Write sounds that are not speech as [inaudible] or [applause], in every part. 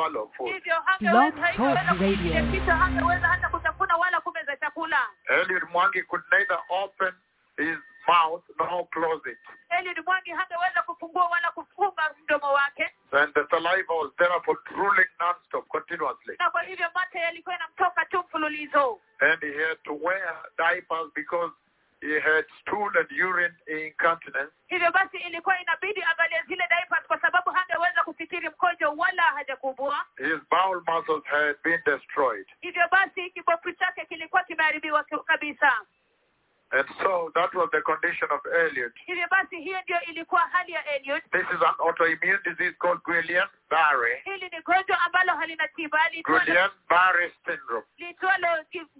swallow food. hivyo Talk Radio. kupiga kichwa hangeweza hata kutafuna wala kumeza chakula Eliud Mwangi could neither open his mouth nor close it. Eliud Mwangi hangeweza kufungua wala kufunga mdomo wake And the saliva was therefore drooling non-stop, continuously. na kwa hivyo mate yalikuwa yanamtoka tu mfululizo And he had to wear diapers because he had stool and urine incontinence. hivyo basi ilikuwa inabidi angalie zile diapers kwa sababu hangeweza kufikiri mkojo wala His bowel muscles had been destroyed. hivyo basi kibofu chake kilikuwa kimeharibiwa kabisa And so that was the condition of Eliud. hivyo basi hiyo ndio ilikuwa hali ya Eliud This is an autoimmune disease called Guillain-Barré. hili ni gonjwa ambalo halina tiba Guillain-Barré syndrome. liitwalo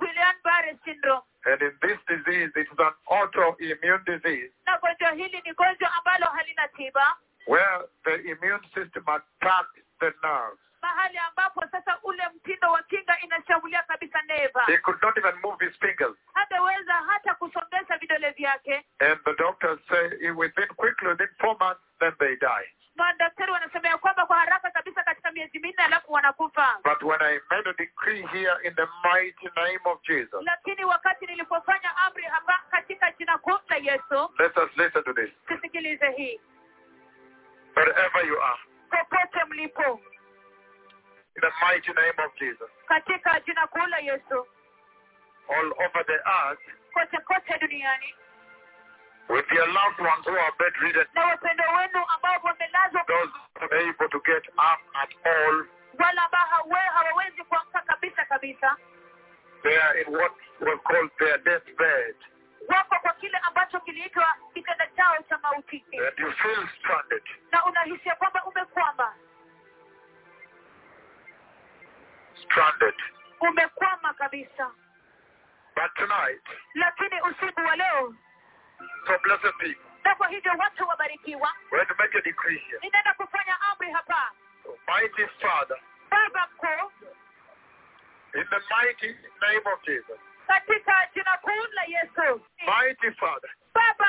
Guillain-Barré syndrome And in this disease, it is an autoimmune disease na gonjwa hili ni gonjwa ambalo halina tiba where the immune system attacks the nerves. Mahali ambapo sasa ule mtindo wa kinga inashambulia kabisa neva He could not even move his fingers. hangeweza hata kusongesha vidole vyake And the doctors say within quickly, within four months, then they die. madaktari wanasema ya kwamba kwa haraka kabisa katika miezi minne alafu wanakufa But when I made a decree here in the mighty name of Jesus, lakini wakati nilipofanya amri hapa katika jina kuu la yesu let us listen to this. tusikilize hii Wherever you are, popote mlipo in the mighty name of Jesus, katika jina kuu la yesu. All over the earth, kote kote duniani. with your loved ones who are bedridden, na wapendo wenu ambao wamelazwa those unable to get up at all, wala ambao hawawezi kuamka kabisa kabisa. they are in what was called their deathbed, wako kwa kile ambacho kiliitwa kitanda chao cha mauti and you feel stranded. na unahisi kwamba umekwama Stranded. umekwama kabisa. But tonight, lakini usiku wa leo so blessed people, na kwa hivyo watu wabarikiwa. We're going to make a decree here. ninaenda kufanya amri hapa. Mighty Father, baba mkuu in the mighty name of Jesus, katika jina kuu la yesu. Mighty Father, baba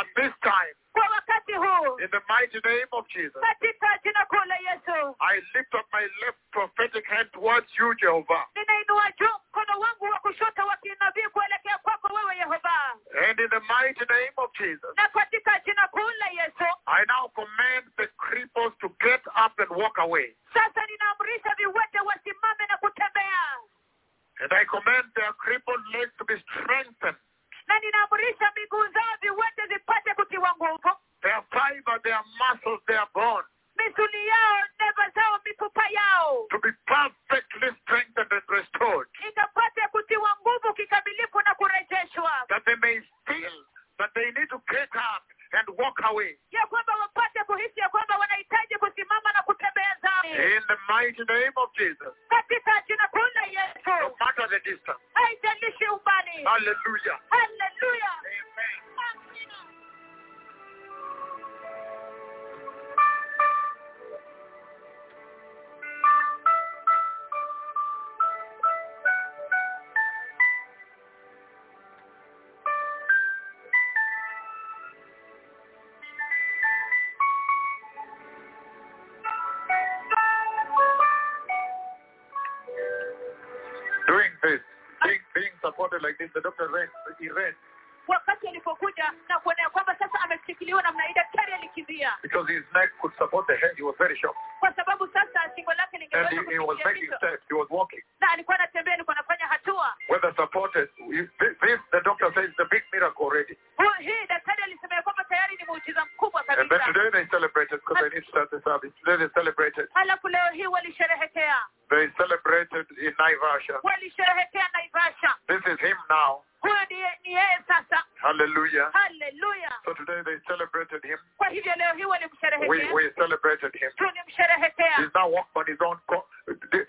at this time, kwa wakati huu. in the mighty name of Jesus, katika jina kuu la yesu. I lift up my left prophetic hand towards you, Jehovah. ninainua juu mkono wangu wa kushoto wa kinabii kuelekea kwako wewe yehova. And in the mighty name of Jesus, na katika jina kuu la yesu. I now command the cripples to get up and walk away. sasa ninaamrisha viwete wasimame na kutembea. And I command their crippled legs to be strengthened, na ninaamrisha miguu zao viwete zipate kutiwa nguvu. Their fiber, their muscles, their bones misuli yao neva zao mifupa yao. To be perfectly strengthened and restored, ikapate kutiwa nguvu kikamilifu na kurejeshwa. That they may feel that they need to get up and walk away. ya kwamba wapate kuhisi ya kwamba wanahitaji kusimama na kutembea zao In the mighty name of Jesus, katika jina kuu la no matter the distance. Hallelujah. haleluya Amen. Doing this, being, being supported like this, the doctor ran, he ran wakati alipokuja na kuona ya kwamba sasa ameshikiliwa namna hii daktari alikimbia because his neck could support the head. He was very shocked. kwa sababu sasa shingo lake And lingeweza he, he was making steps. He was walking. na alikuwa anatembea alikuwa anafanya hatua Whether supported, this, the doctor says, is a big miracle already. Hii daktari alisema ya kwamba tayari ni muujiza mkubwa And then today they celebrated because they need to start the service. Today they celebrated. halafu leo hii walisherehekea They celebrated in Naivasha. walisherehekea naivasha This is him now. huyo ni yeye sasa Hallelujah. haleluya So today they celebrated him. kwa hivyo leo hii We, walimsherehekea we celebrated him. tulimsherehekea He's now walking on his own, co-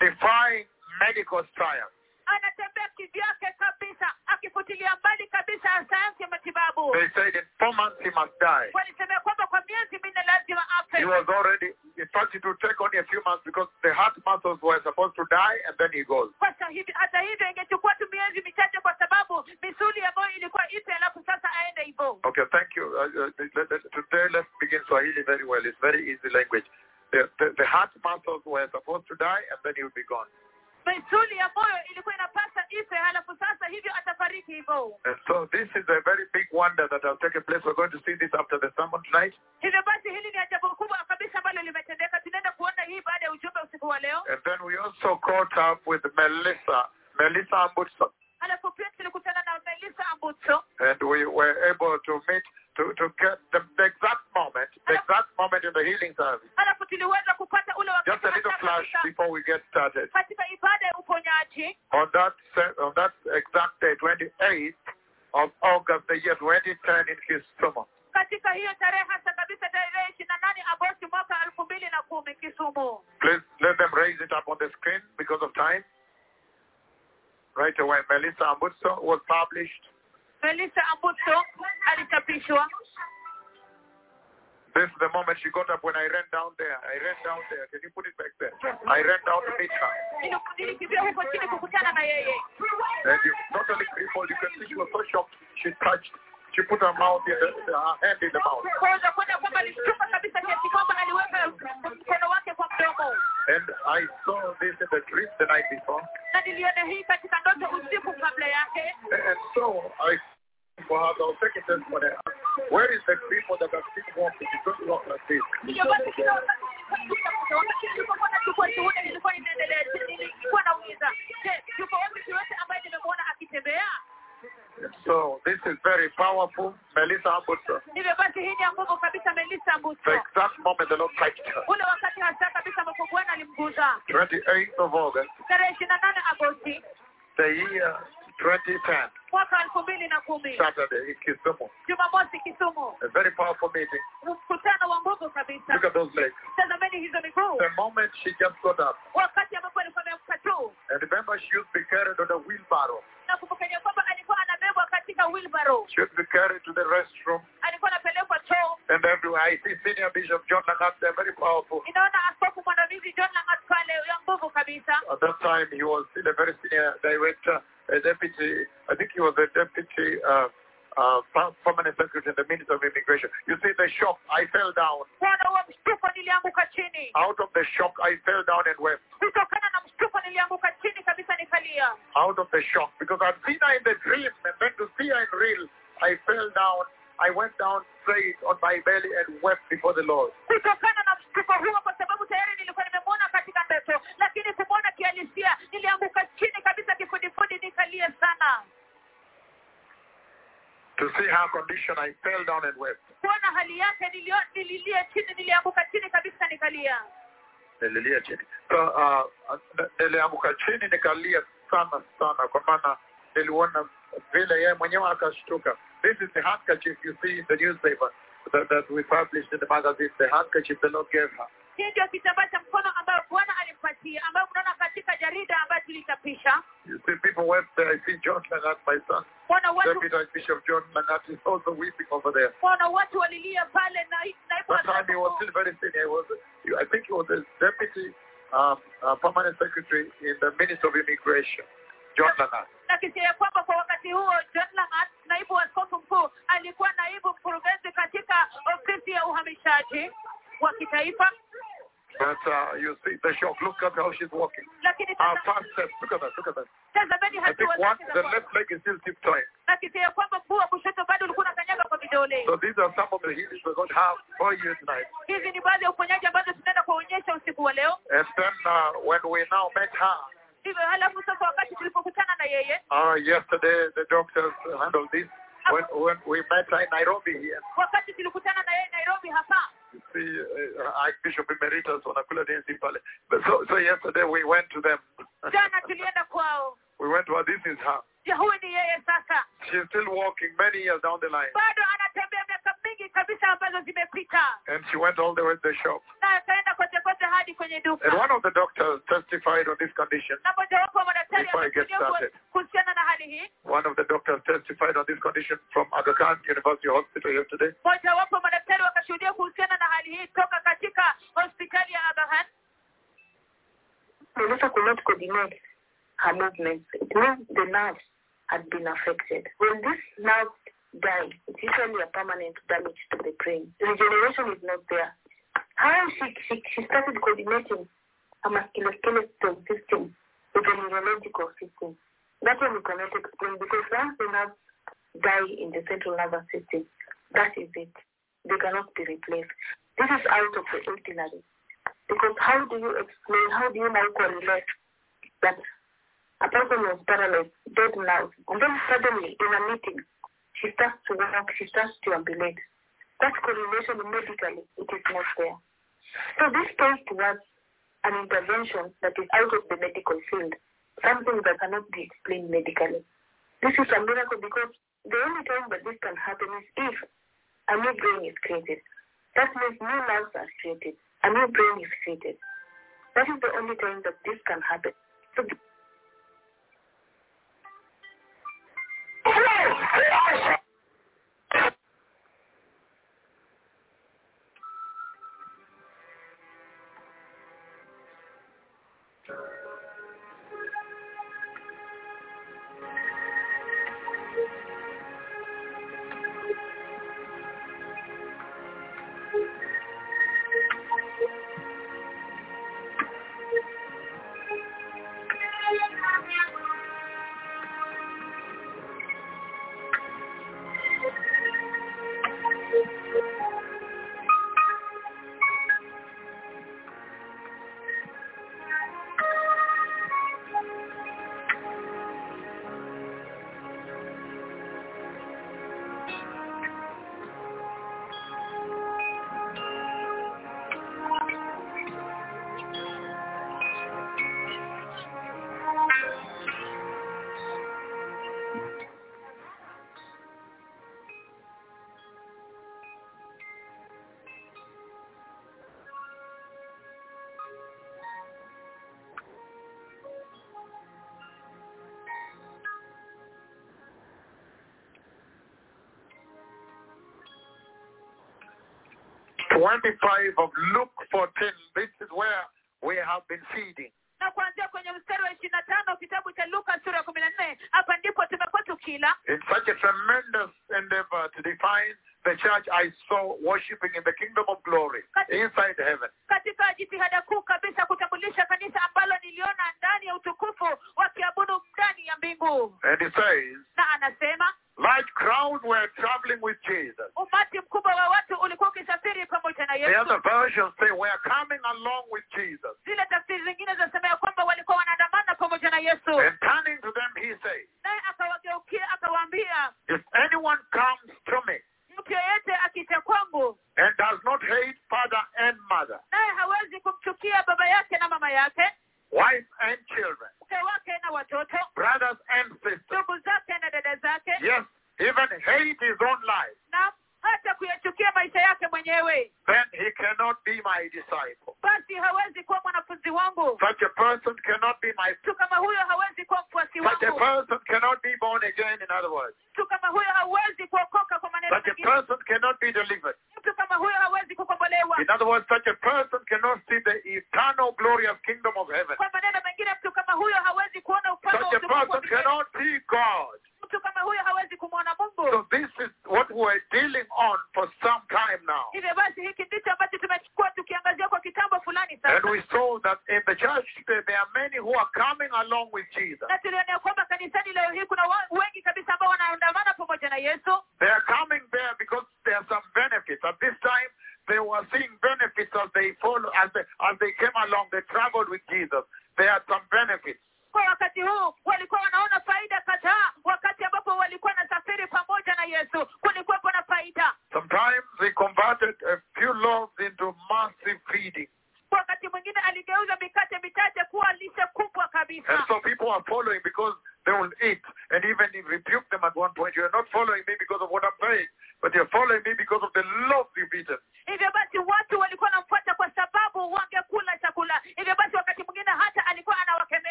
defying medical science. Anatembea kivyake kabisa akifutilia mbali kabisa sayansi ya matibabu They said in four months he must die. walisema kwamba kwa miezi minne lazima He afe was already, it would take only a few months because the heart muscles were supposed to die and then he goes. kwa hivi- hata hivyo ingechukua tu miezi michache kwa sababu misuli ambayo ilikuwa ipe alafu sasa aende hivyo Okay, thank you. Uh, uh, let- let- today let's begin Swahili very well. It's very easy language. the, the, the heart muscles were supposed to die and then he would be gone. Misuli ya moyo ilikuwa inapasa ife halafu sasa hivyo atafariki hivyo And so this is a very big wonder that has taken place. We're going to see this after the sermon tonight. hivyo basi hili ni ajabu kubwa kabisa ambalo limetendeka tunaenda kuona hii baada ya ujumbe usiku wa leo And then we also caught up with Melissa, Melissa Ambutson. halafu pia tulikutana na melissa ambutso And we were able to meet, to, to get the, the exact moment, the exact moment in the healing service. halafu tuliweza kupata ule Just a little flash before we get started. katika ibada ya uponyaji On that, on that exact day, 28th of August, the year 2010 in Kisumu. katika hiyo tarehe hasa kabisa tarehe ishirini na nane agosti mwaka elfu mbili na kumi kisumu Please let them raise it up on the screen because of time. Right away, Melissa Ambutso was published. Melissa This is the moment she got up when I ran down there. I ran down there. Can you put it back there? I ran down to meet her. Nili- nilikimbia huko chini kukutana na yeye And you totally crippled. You can see she was so shocked. She touched. She put her mouth in the, her hand in the mouth. kwanza kwenda kwamba alishtuka kabisa kiasi kwamba aliweka mkono wake kwa mdomo And I saw this in the dream the night before. na niliona hii katika ndoto usiku kabla yake And so I, for her, I was taking testimony. Where is the people that are still walking? You don't walk like this. So this is very powerful. Melissa Ambutso. hivyo basi hii ni ya nguvu kabisa melissa The exact moment the Lord touched her. ule wakati hasa kabisa ambapo bwana alimguza 28th of August, tarehe ishirini na nane agosti the year 2010, mwaka elfu mbili na kumi Saturday in Kisumu. jumamosi kisumu A very powerful meeting. mkutano wa nguvu kabisa Look at those legs. tazameni hizo miguu The moment she just got up, wakati ambapo alikuwa ameamka tu and remember she used to be carried on a wheelbarrow. na kwamba alikuwa anabebwa katika wheelbarrow to be carried to the restroom alikuwa anapelekwa choo and everywhere. I see Senior Bishop John they're very powerful. inaona askofu mwandamizi john langat pale ya nguvu kabisa At that time, he was still a very senior director, a deputy, I think he was a deputy uh, uh, permanent secretary in the Ministry of Immigration. You see the shock, I fell down. bwana huo mshtuko nilianguka chini Out of the shock, I fell down and wept. Kutokana na mshtuko nilianguka chini kabisa nikalia Out of the shock, because I'd seen her in the dream, and then to see her in real, I fell down. I went down straight on my belly and wept before the Lord. kutokana na mshtuko huo kwa sababu tayari nilikuwa nimemwona katika ndoto lakini kumwona kihalisia nilianguka chini kabisa kifudifudi nikalia sana To see her condition, I fell down and wept. kuona hali yake nililia chini nilianguka chini kabisa nikalia Nililia chini. So, uh, nilianguka chini nikalia sana sana kwa maana niliona vile yeye mwenyewe akashtuka. This is the handkerchief you see in the newspaper that, that we published in the magazine, the handkerchief the Lord gave her. hii ndio kitambaa cha mkono ambayo bwana alimpatia ambayo mnaona katika jarida ambayo tulichapisha You see people wept there. I see John Langat, my son, wana watu Deputy Archbishop John Langat is also weeping over there. wana watu walilia pale na naibu That time he was still very senior. He was, I think he was the Deputy um, uh, Permanent Secretary in the Ministry of Immigration, John Langat. na kisia ya kwamba kwa wakati huo John naibu wa askofu mkuu alikuwa naibu mkurugenzi katika ofisi ya uhamishaji wa kitaifa But uh, you see the shock. Look at how she's walking. tazama- first steps. Look at that. Look at that. I think one, the left leg is still tiptoeing. na kisia ya kwamba mguu wa kushoto bado ulikuwa unakanyaga kwa vidole So these are some of the healings we're going to have for you tonight. hizi ni baadhi ya uponyaji ambazo tunaenda kuonyesha usiku wa leo And then uh, when we now met her, hivyo halafu sasa wakati tulipokutana na yeye uh, yesterday the doctors handled this. When, when we met her in Nairobi here, wakati tulikutana na yeye nairobi hapa you see uh, Archbishop Emeritus wanakula densi pale. But So, so yesterday we went to them. jana tulienda kwao [laughs] we went to her. This is her. je huyu ni yeye sasa She's still walking many years down the line. bado anatembea And she went all the way to the shop. na akaenda kote kote hadi kwenye And one of the doctors testified on this condition. na mojawapo wa madaktari Before I get started. kuhusiana na hali hii One of the doctors testified on this condition from Aga Khan University Hospital yesterday. mojawapo wa madaktari wakashuhudia kuhusiana na hali hii toka katika hospitali ya Aga Khan Melissa could not coordinate her movements. It means the nerves had been affected. When this nerve Die. It's usually a permanent damage to the brain. Regeneration is not there. How she, she, she started coordinating muscular musculoskeletal system with the neurological system. That one we cannot explain because once the nerves die in the central nervous system, that is it. They cannot be replaced. This is out of the ordinary. Because how do you explain, how do you now correlate that a person was paralyzed, dead now, and then suddenly in a meeting, she starts to walk, she starts to ambulate. That correlation medically, it is not there. So this points towards an intervention that is out of the medical field, something that cannot be explained medically. This is a miracle because the only time that this can happen is if a new brain is created. That means new nerves are created. A new brain is created. That is the only time that this can happen. So 25 of Luke 14. This is where we have been feeding. in such a tremendous endeavor to define the church i saw worshiping in the kingdom of glory inside heaven along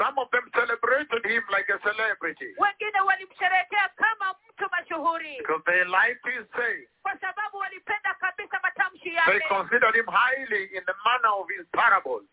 Some of them celebrated him like a celebrity. Because they liked his saying. They considered him highly in the manner of his parables.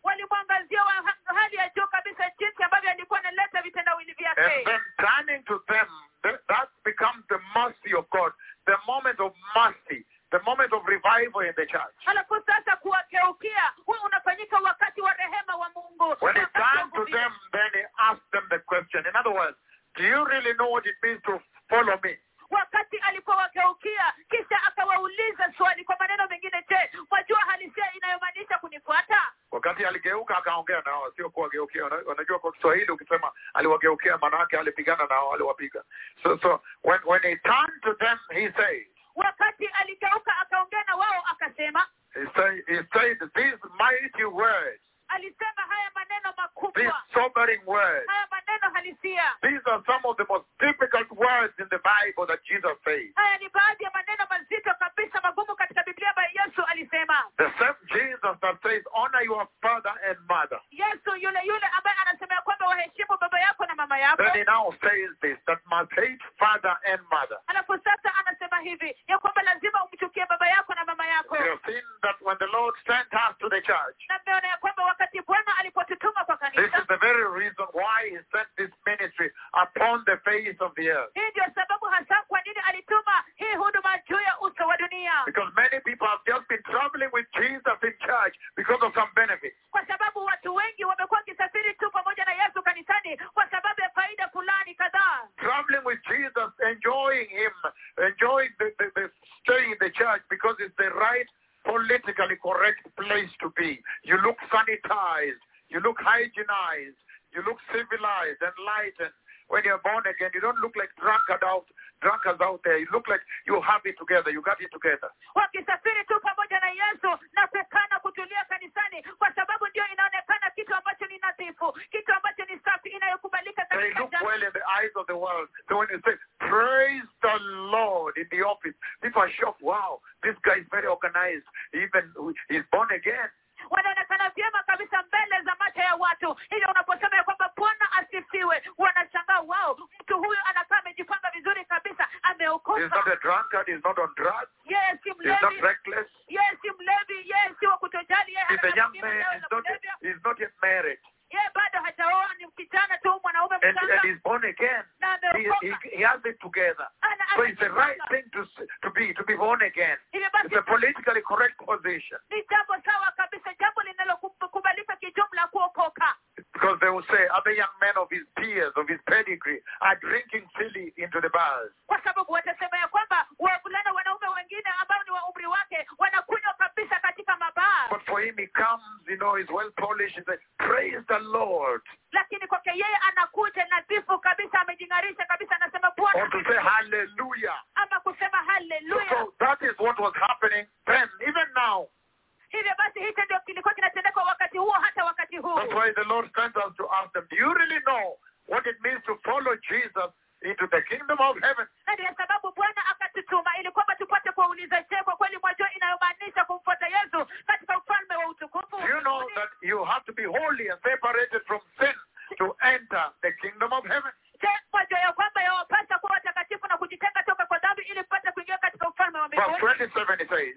kingdom of heaven. 27 it says,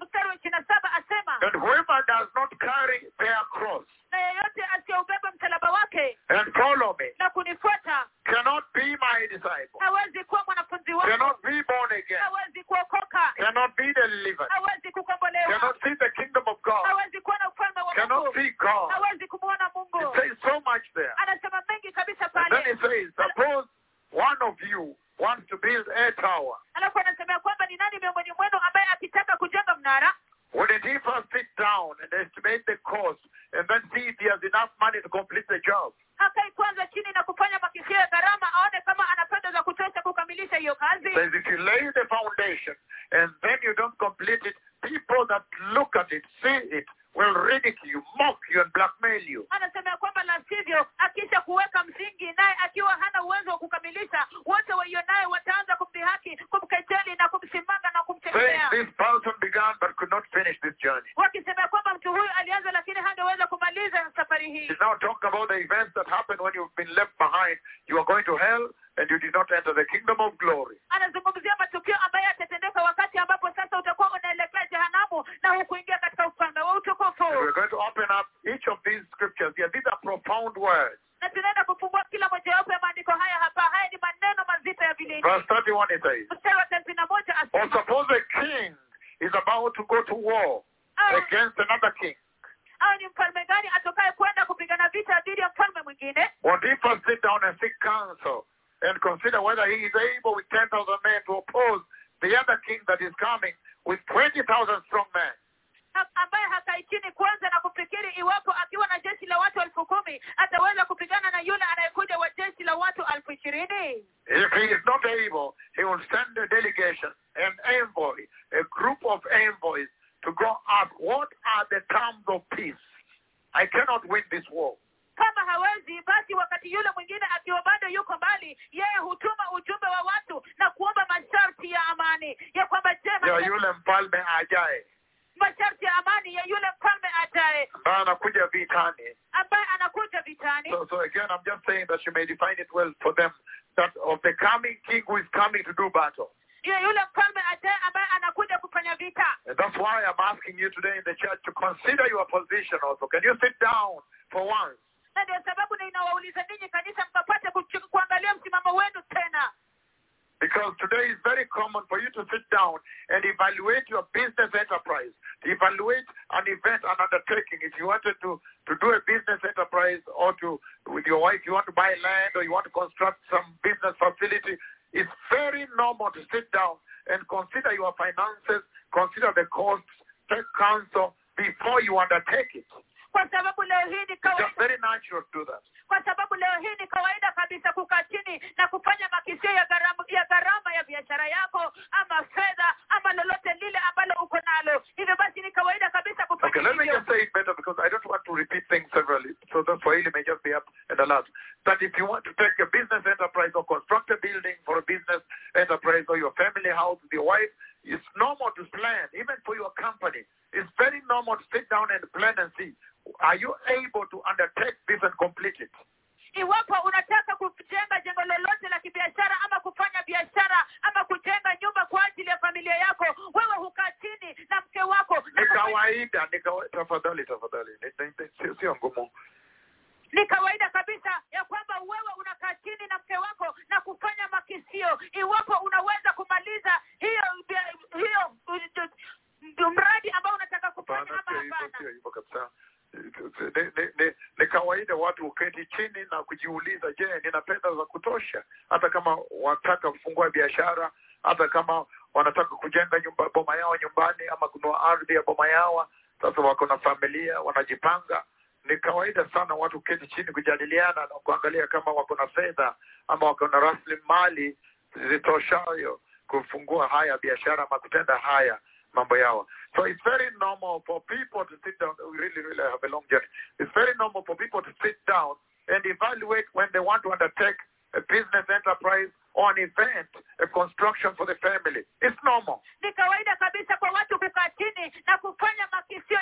kawaida, ni kawaida. Tafadhali, tafadhali, sio ngumu. Ni kawaida kabisa ya kwamba wewe unakaa chini na mke wako na kufanya makisio, iwapo unaweza kumaliza hiyo hiyo uh, uh, mradi ambao unataka kufanya ni kawaida watu uketi chini na kujiuliza, je, nina pesa za kutosha? Hata kama wataka kufungua biashara, hata kama wako na familia wanajipanga. Ni kawaida sana watu kuketi chini kujadiliana na kuangalia kama wako na fedha ama wako na rasilimali zitoshayo kufungua haya biashara ama kutenda haya mambo yao. So it's very normal for people to sit down. Really really have a long journey. It's very normal for people to sit down and evaluate when they want to undertake a business enterprise or an event a construction for the family. It's normal. Ni kawaida kabisa kwa watu kukaa chini na kufanya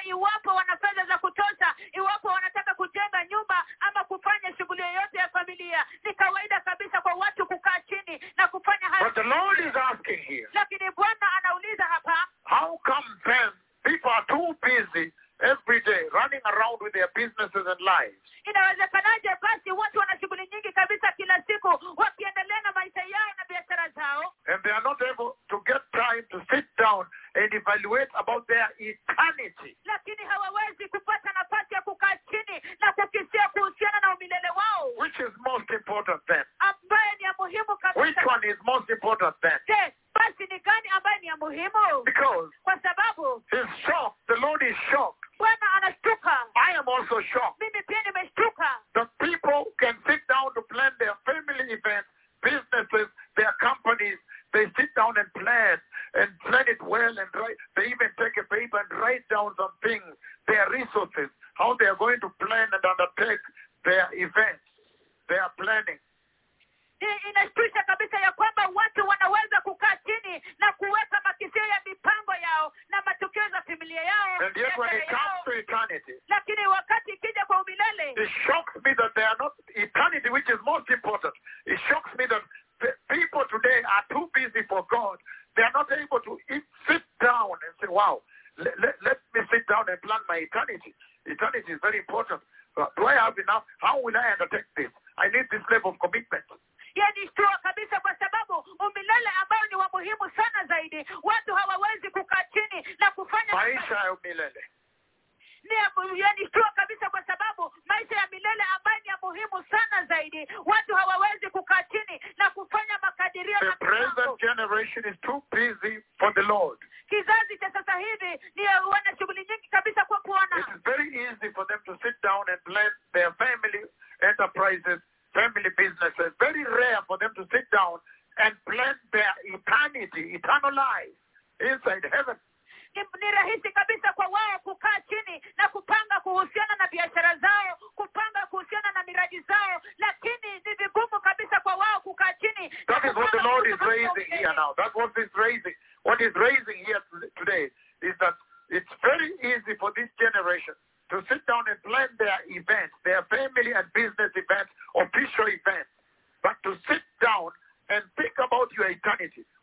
iwapo wana fedha za kutosha iwapo wanataka kujenga nyumba ama kufanya shughuli yoyote ya familia ni kawaida kabisa kwa watu kukaa chini na kufanya But lakini bwana anauliza hapa how come then people are too busy every day running around with their businesses and lives? inawezekanaje basi watu wana shughuli nyingi kabisa kila siku wakiendelea na maisha yao na biashara zao? And they are not able to get time to sit down and evaluate about their eternity.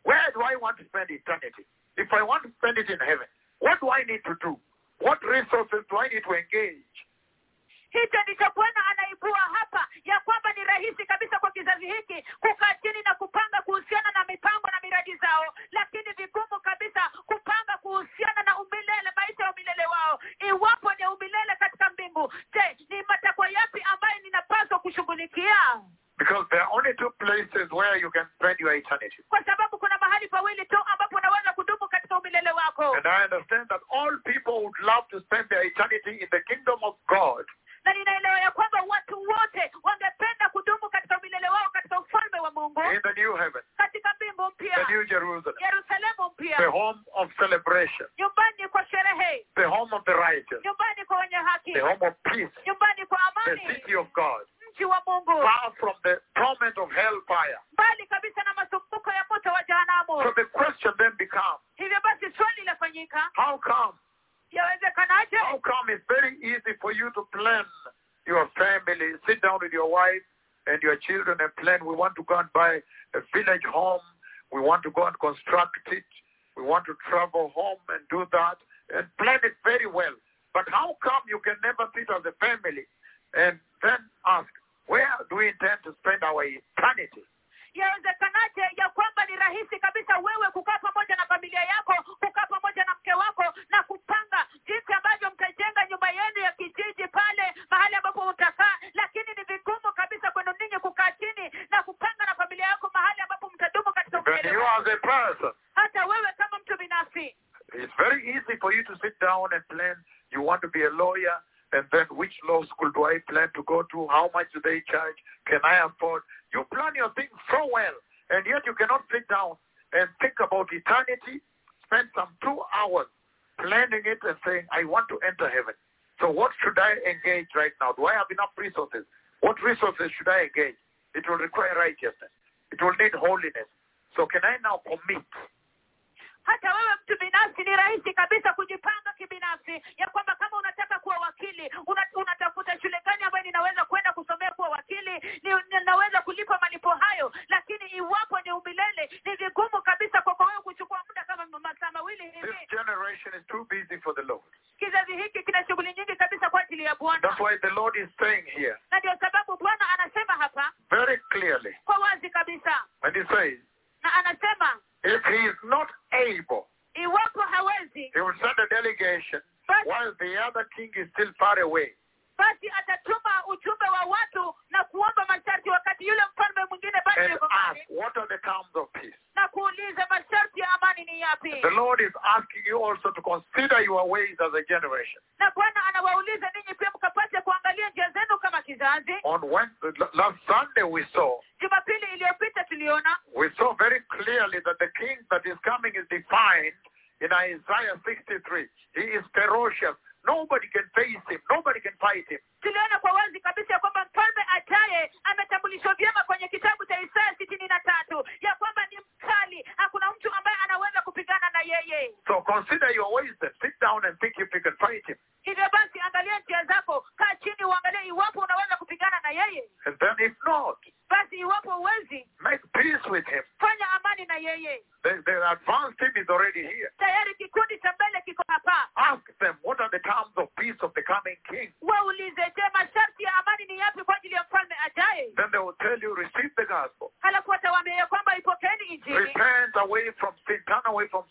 Where do I want to spend eternity? If I want to spend it in heaven, what do I need to do? What resources do I need to engage? hicho ndicho bwana anaibua hapa ya kwamba ni rahisi kabisa kwa kizazi hiki kukaa chini na kupanga kuhusiana na mipango na miradi zao lakini vigumu kabisa kupanga kuhusiana na umilele maisha ya umilele wao iwapo ni umilele katika mbingu je ni matakwa yapi ambayo ninapaswa kushughulikia Because there are only two places where you can spend your eternity. kwa sababu kuna mahali pawili tu ambapo unaweza kudumu katika umilele wako. And I understand that all people would love to spend their eternity in the kingdom of God. na ninaelewa ya kwamba watu wote wangependa kudumu katika umilele wao katika ufalme wa mungu. In the new heaven, the new Jerusalem, the home of celebration, nyumbani kwa sherehe. The home of the righteous, nyumbani kwa wenye haki. The home of peace, the city of God, wa mungu far from the torment of hellfire. mbali kabisa na masumbuko ya moto wa jehanamu So the question then becomes, hivyo basi swali lafanyika how come? yawezekanaje How come it's very easy for you to plan your family, sit down with your wife and your children and plan, we want to go and buy a village home, we want to go and construct it, we want to travel home and do that, and plan it very well. But how come you can never sit as a family and then ask, where do we intend to spend our eternity? yawezekanaje ya kwamba ni rahisi kabisa wewe kukaa pamoja na familia yako kukaa pamoja na mke wako na kupanga jinsi ambavyo mtajenga nyumba yenu ya kijiji pale mahali ambapo mtakaa lakini ni vigumu kabisa kwenu ninyi kukaa chini na kupanga na familia yako mahali ambapo mtadumu katika Then umilele you wao. as a person, hata wewe kama mtu binafsi it's very easy for you to sit down and plan. You want to be a lawyer, and then which law school do I plan to go to? How much do they charge? Can I afford? You plan your things so well, and yet you cannot sit down and think about eternity. Spend some two hours planning it and saying, I want to enter heaven. So what should I engage right now? Do I have enough resources? What resources should I engage? It will require righteousness. It will need holiness. So can I now commit hata wewe mtu binafsi ni rahisi kabisa kujipanga kibinafsi. Ya kwamba kama unataka kuwa wakili una, unatafuta shule gani ambayo ninaweza kwenda kusomea kuwa wakili? Ni, ninaweza kulipa malipo hayo. Lakini iwapo ni umilele ni vigumu kabisa kwako wewe kuchukua muda kama masaa mawili hivi. Generation is too busy for the Lord. kizazi hiki kina shughuli nyingi kabisa kwa ajili ya That's bwana why the Lord is saying here. Na ndio sababu bwana anasema hapa very clearly, kwa wazi kabisa. And he says, na anasema if he is not able, iwapo hawezi he will send a delegation while the other king is still far away. Basi atatuma ujumbe wa watu na kuomba masharti wakati yule mfalme mwingine bado and ask, what are the terms of peace? na kuuliza masharti ya amani ni yapi The Lord is asking you also to consider your ways as a generation. na bwana anawauliza ninyi pia mkapate kuangalia njia zenu kama kizazi On Wednesday, last Sunday we saw, jumapili iliyopita tuliona we saw very clearly that the king that is coming is defined in Isaiah 63. He is ferocious, Nobody can face him. Nobody can fight him. Tuliona kwa wazi kabisa ya kwamba mfalme ametambulishwa vyema kwenye kitabu cha Isaya sitini na tatu ya kwamba ni mkali, hakuna mtu ambaye anaweza kupigana na yeye. So consider your ways and sit down and think if you can fight him. Hivyo basi angalia njia zako, kaa chini uangalie iwapo unaweza kupigana na yeye. And then if not, basi iwapo huwezi, make peace with him. Fanya amani na yeye. The, the advanced team is already here. Tayari away from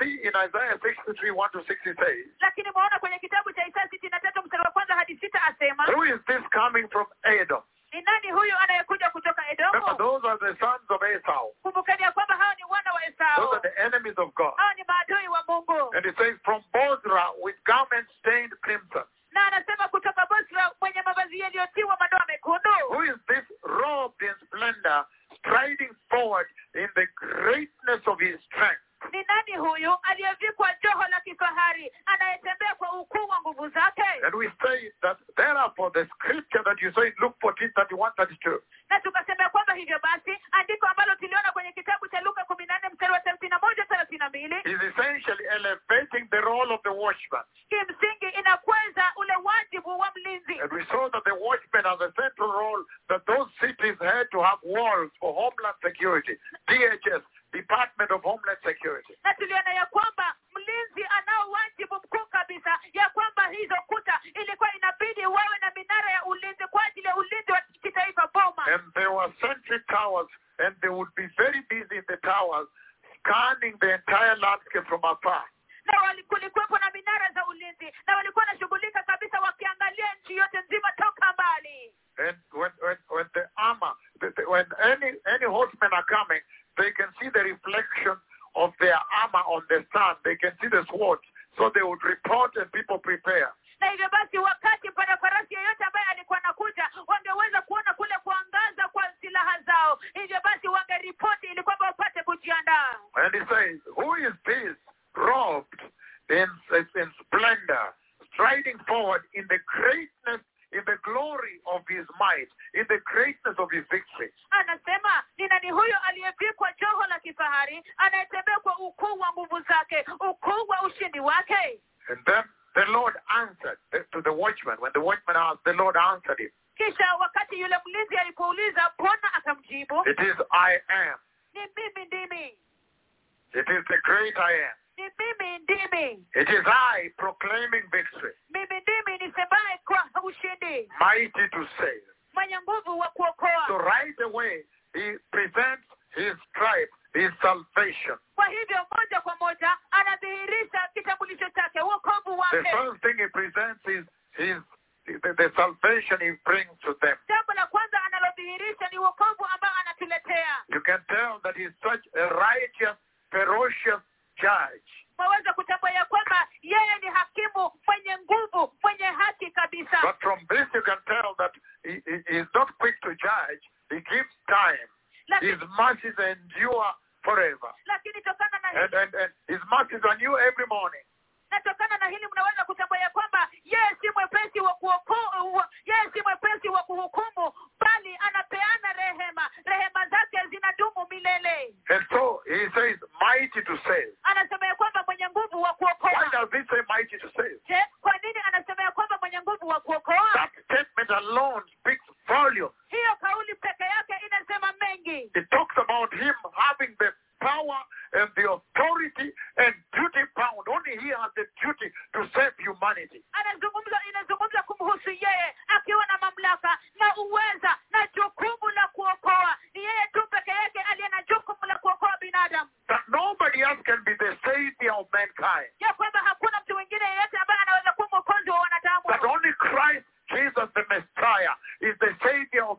see in Isaiah 63, 1 to 6 it says, who is this coming from Edom? Remember. Those are the sons of Esau. Those are the enemies of God. And it says from Bozrah with garments stained crimson. Who is this robed in splendor striding forward you saw in Luke 14, 31, 32. Na tukasema kwamba hivyo basi andiko ambalo tuliona kwenye kitabu cha Luka 14 mstari wa 31 32 is essentially elevating the role of the watchman. Kimsingi inakweza ule wajibu wa mlinzi. And we saw that the watchman has a central role that those cities had to have walls for homeland security.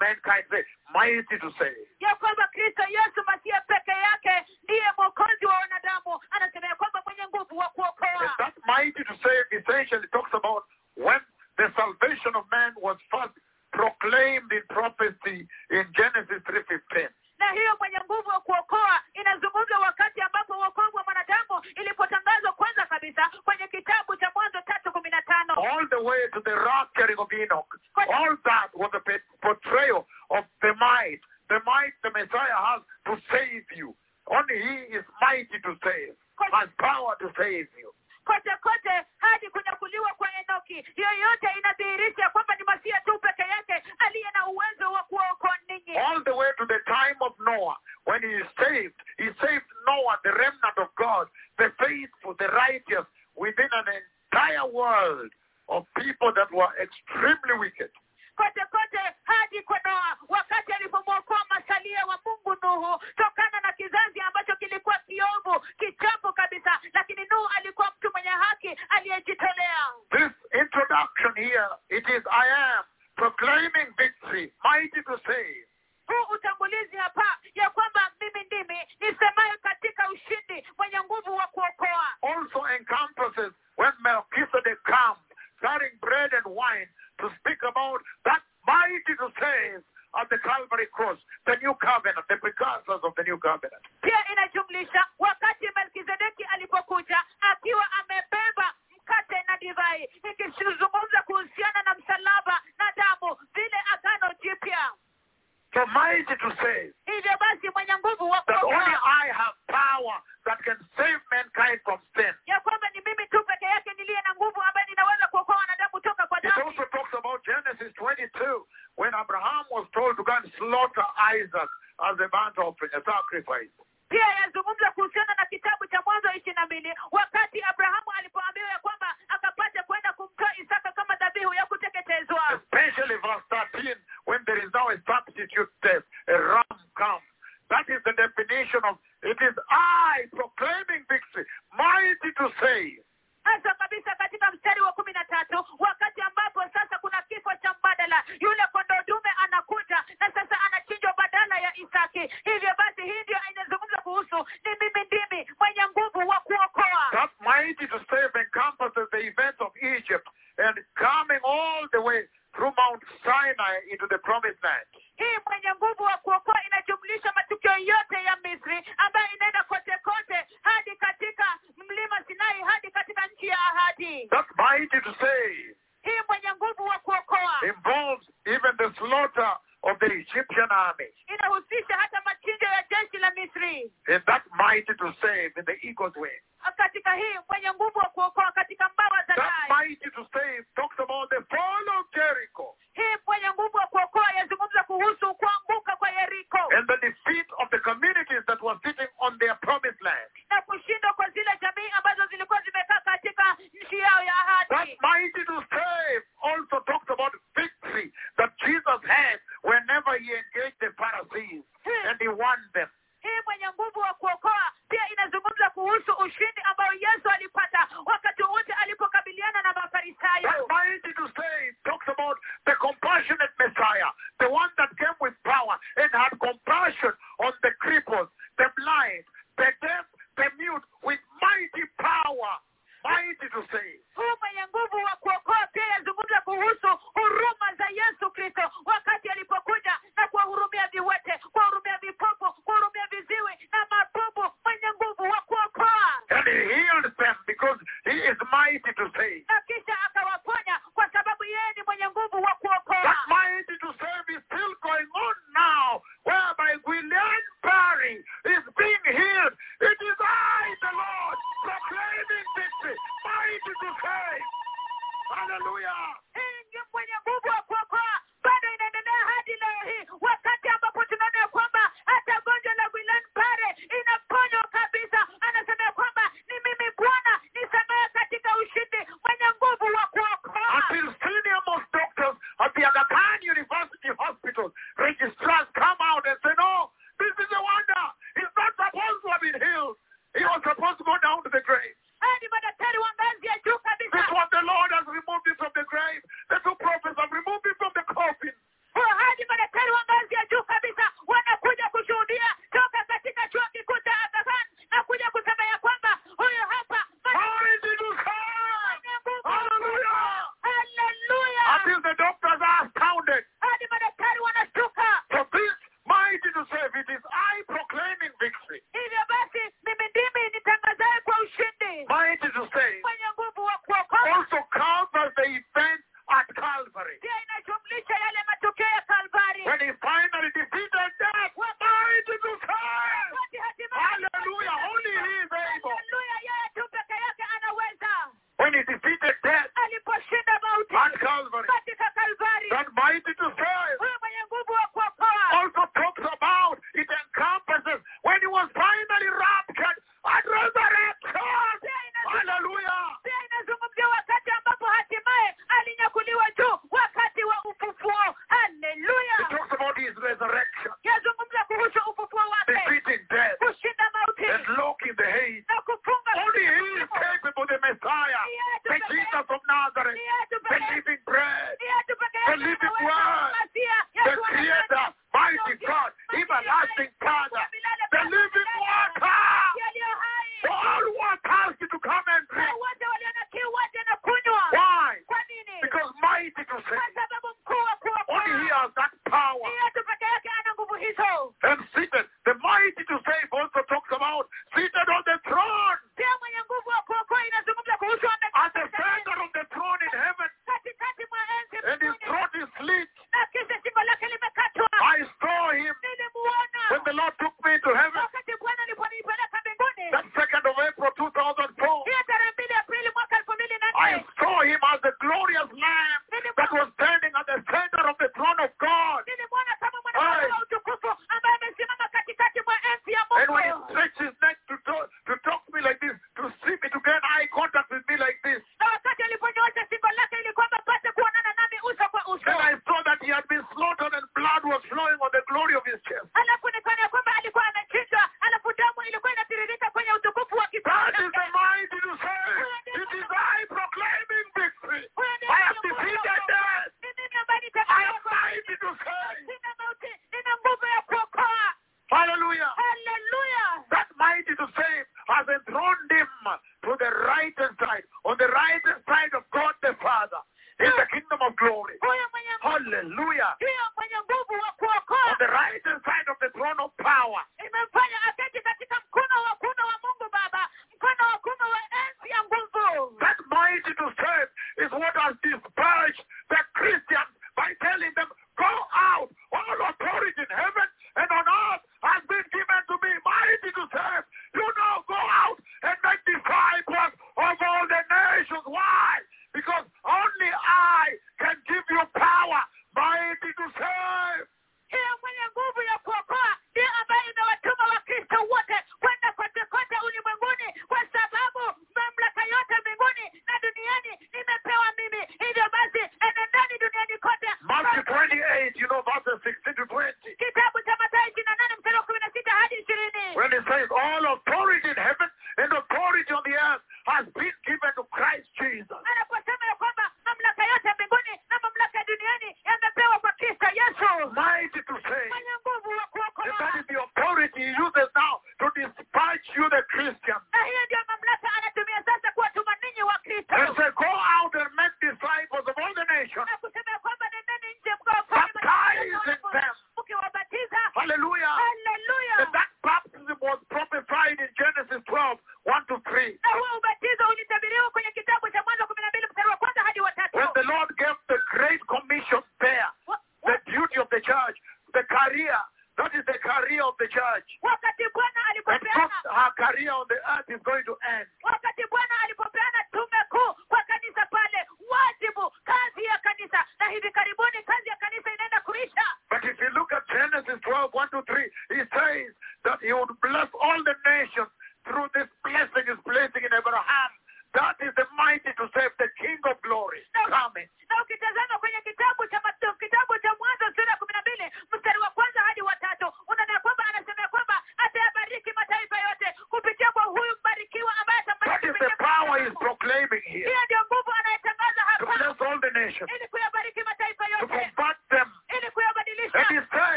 Mankind, the mighty to save.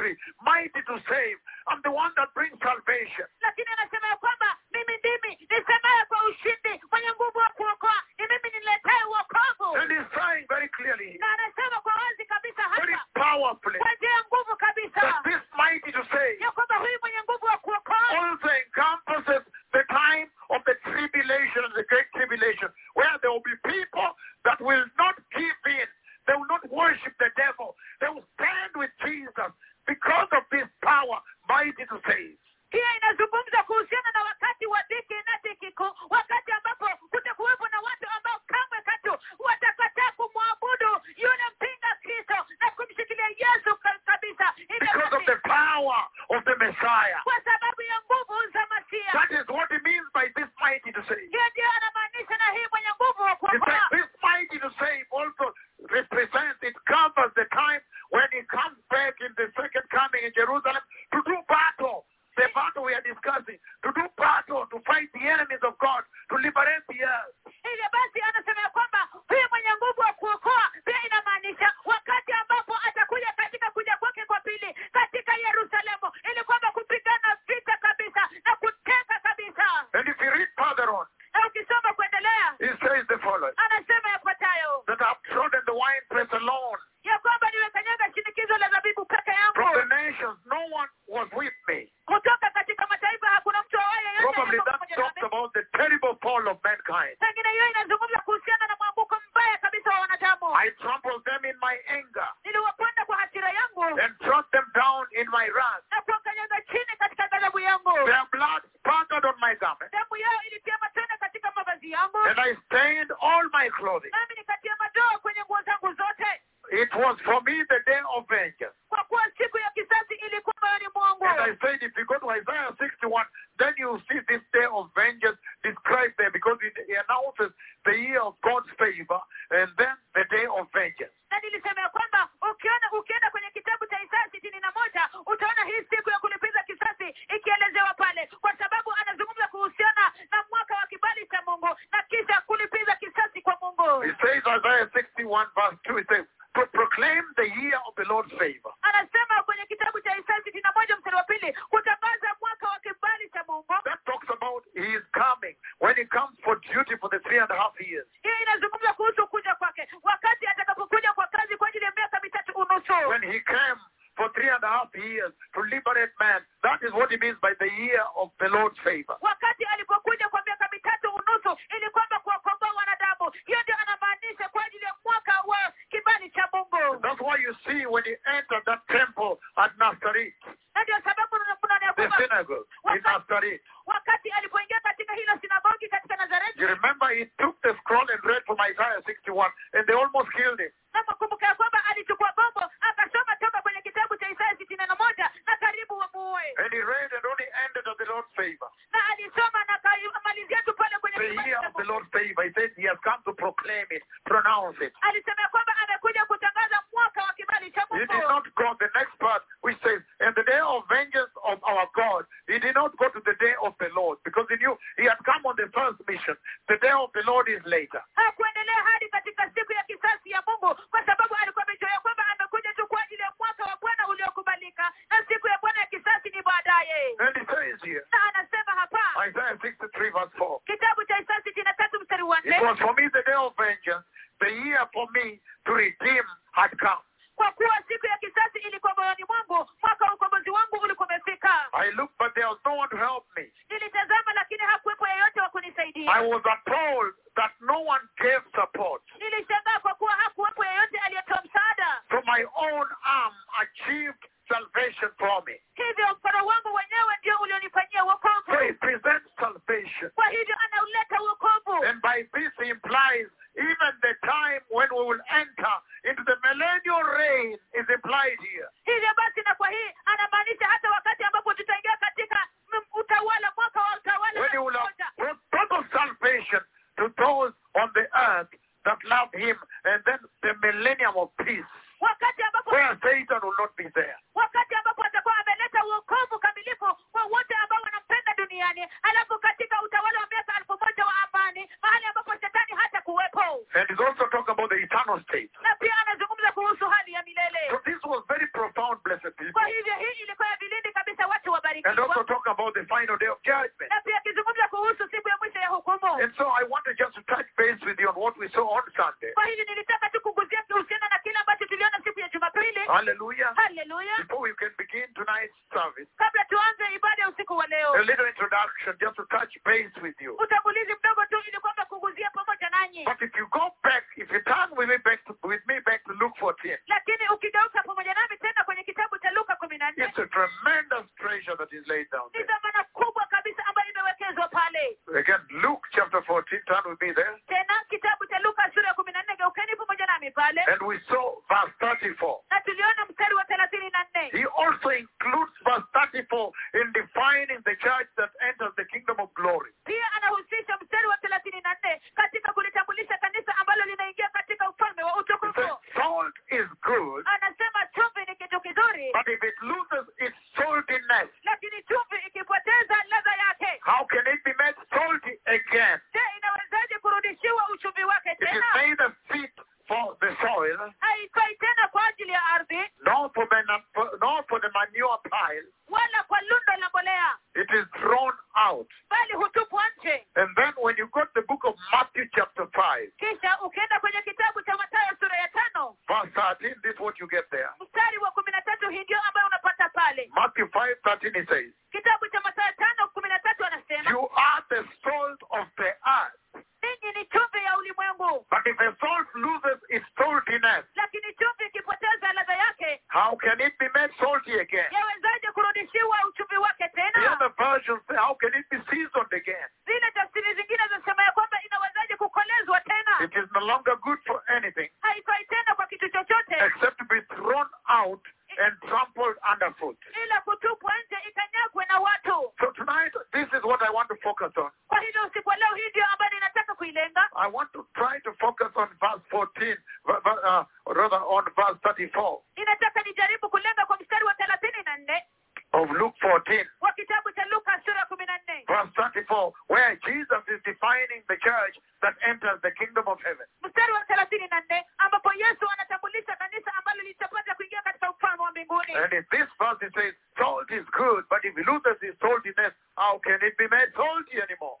victory, mighty to save. I'm the one that brings salvation. was for me the day of vengeance, the year for me how can it be made salty anymore?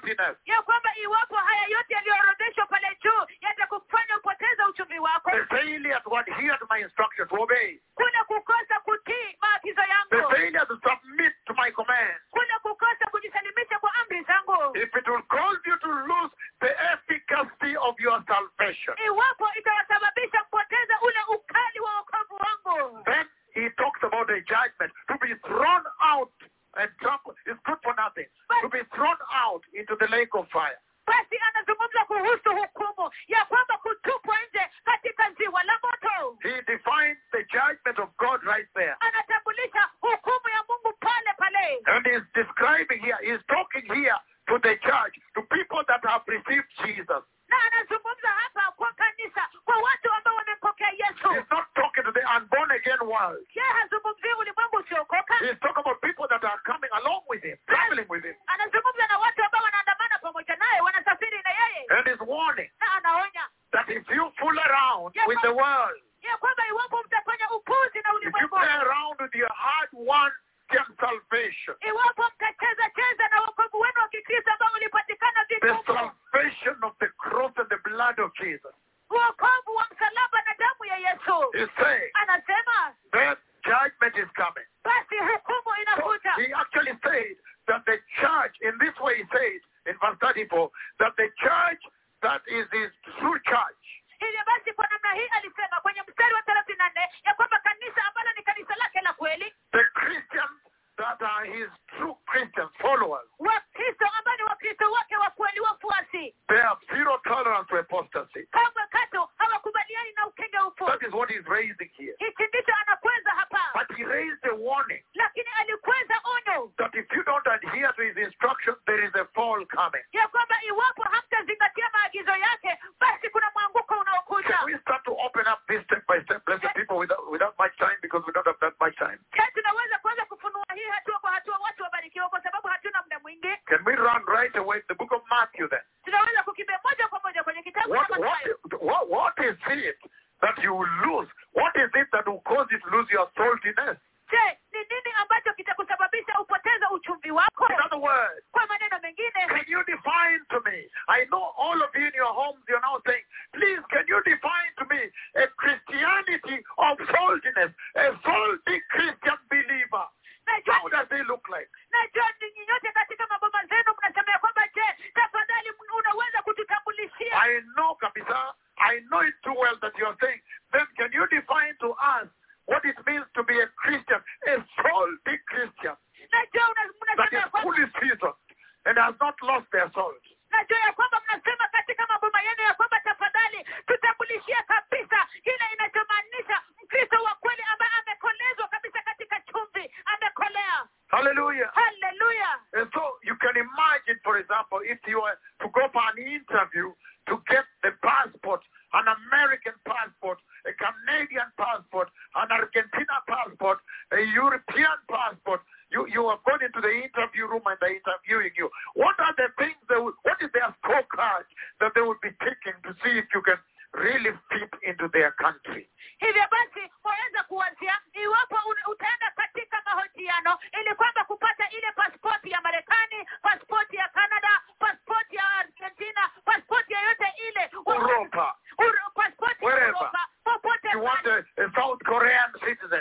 drowsiness. The failure to adhere to my instructions, to obey.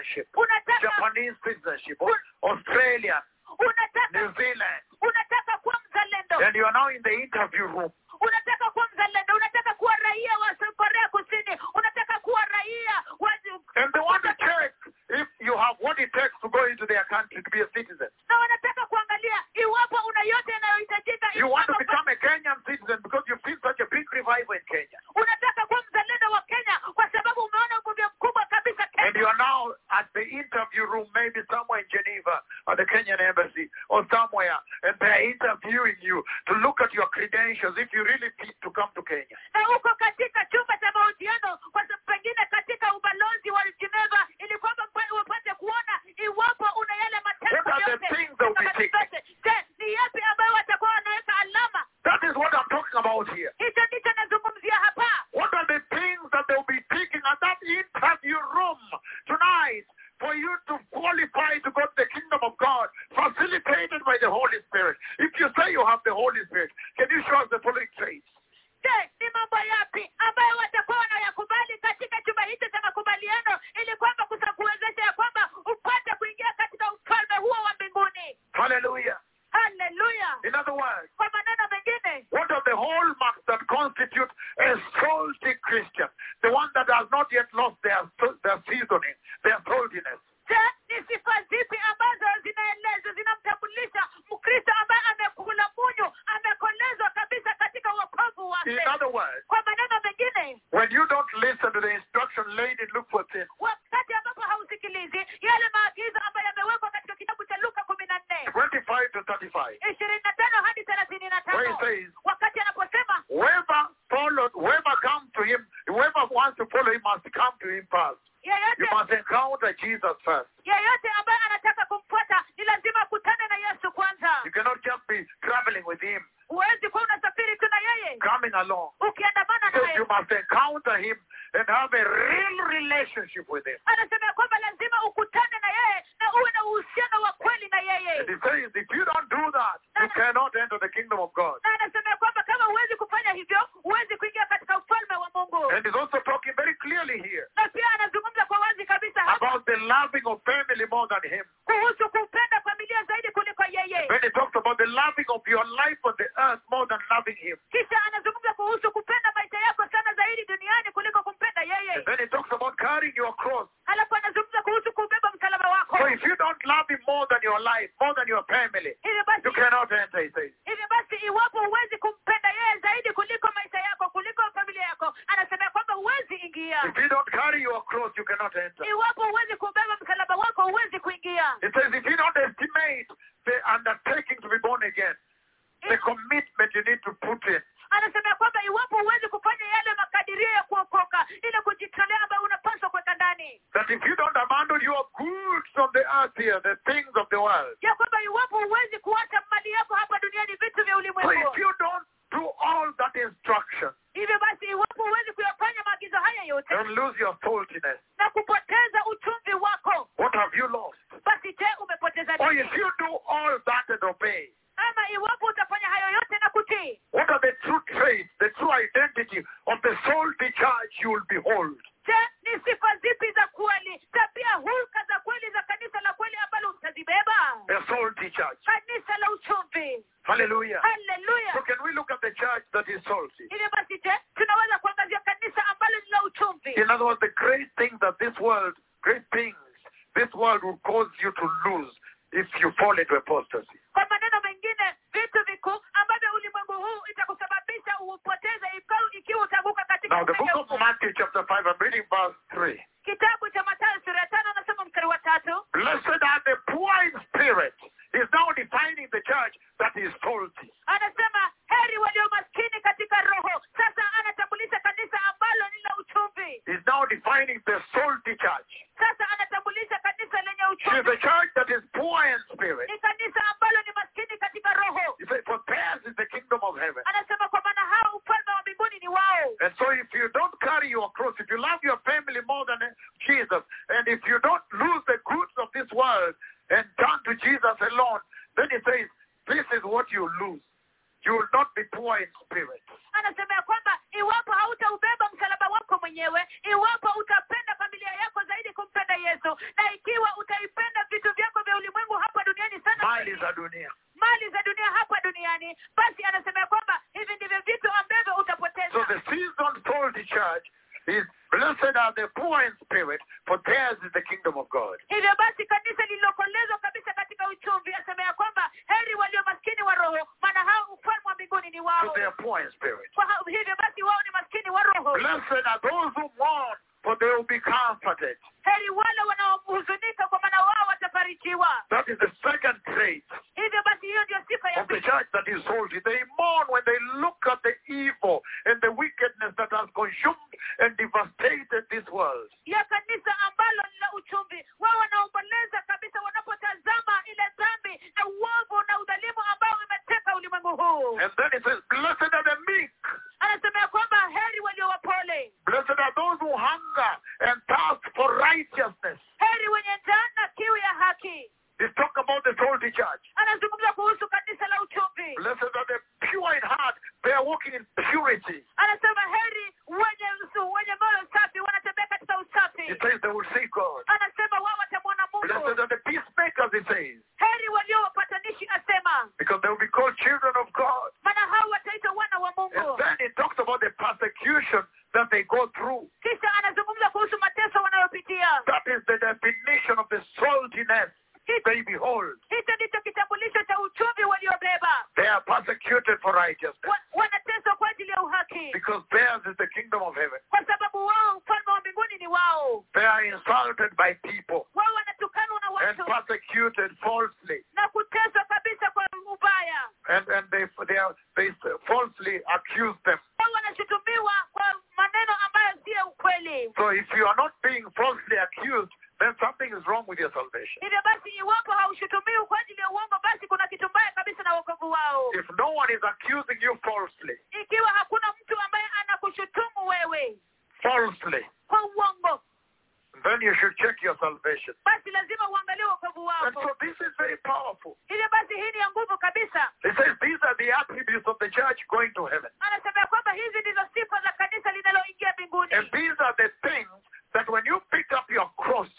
partnership, Japanese citizenship. Upesol church you will behold. The salty church. Hallelujah. Hallelujah. So can we look at the church that is salty? In other words, the great thing that this world, great things, this world will cause you to lose if you fall into apostasy. These are the things that when you pick up your cross,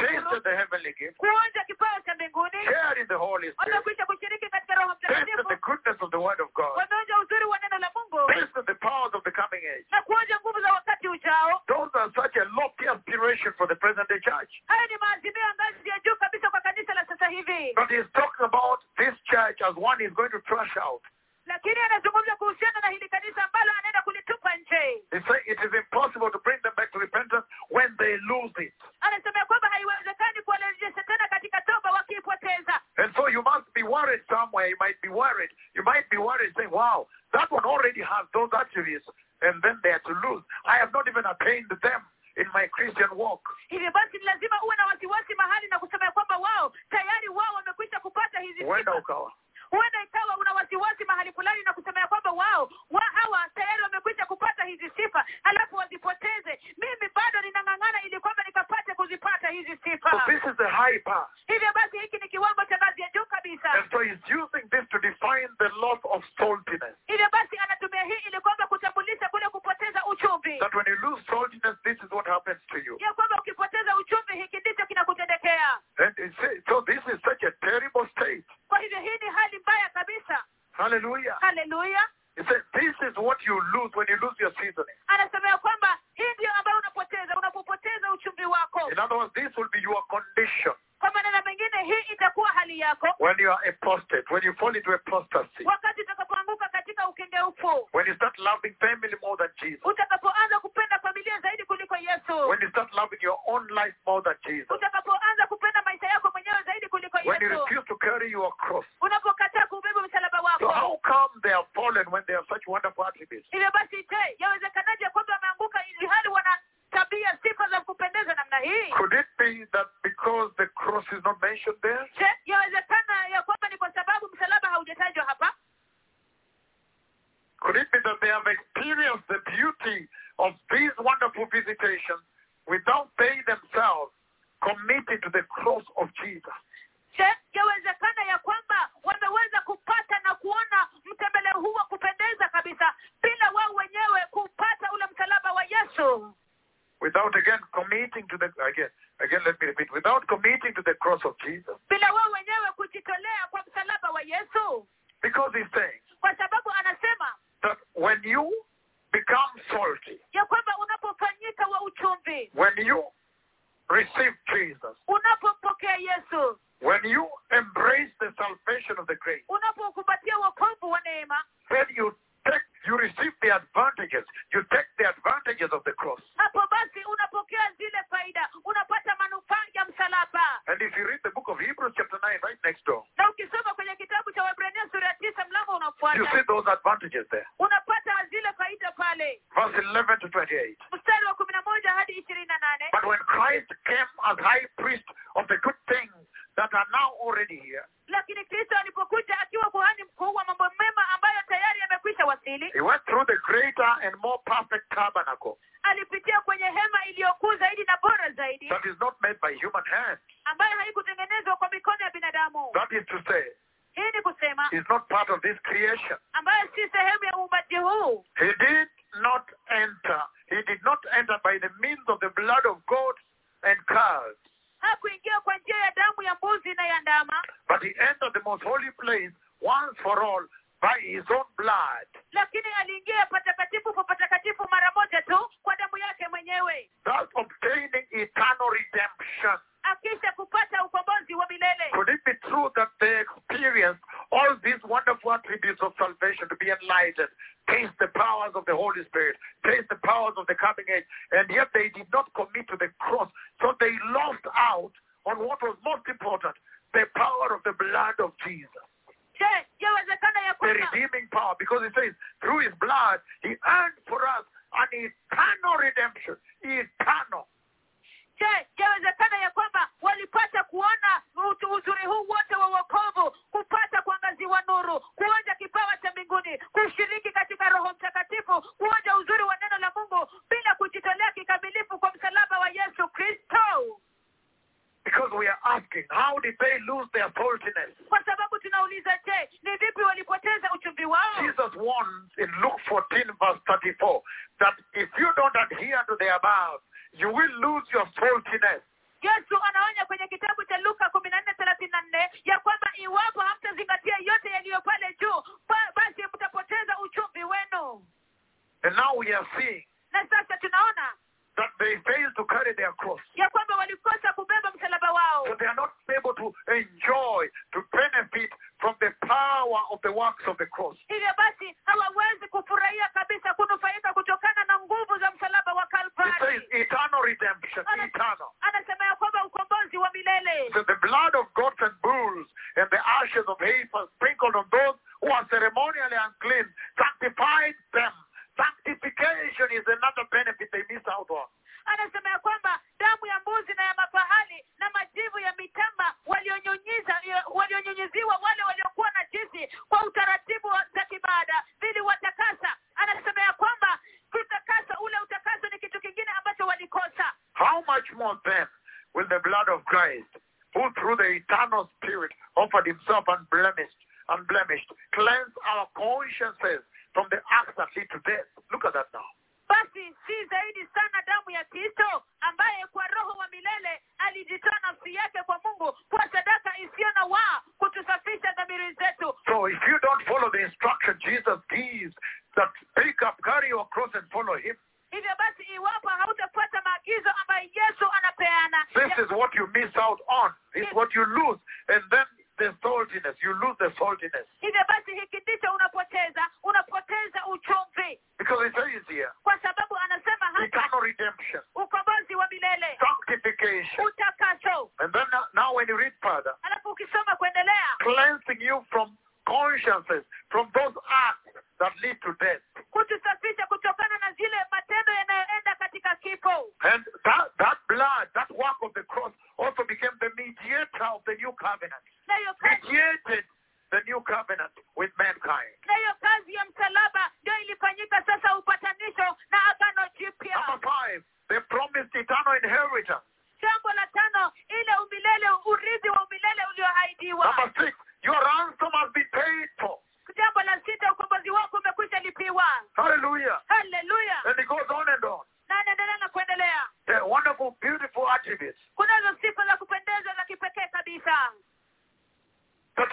Taste of the heavenly gifts. Share in the Holy Spirit. Taste of the goodness of the Word of God. Taste of the powers of the coming age. Those are such a lofty aspiration for the present day church. But he's talking about this church as one is going to trash out. He said it is impossible to bring the end of the most holy place once for all by his own blood. Lakini. Thus obtaining eternal redemption. Akisha kupata. Could it be true that they experienced all these wonderful attributes of salvation to be enlightened, taste the powers of the Holy Spirit, taste the powers of the coming age, and yet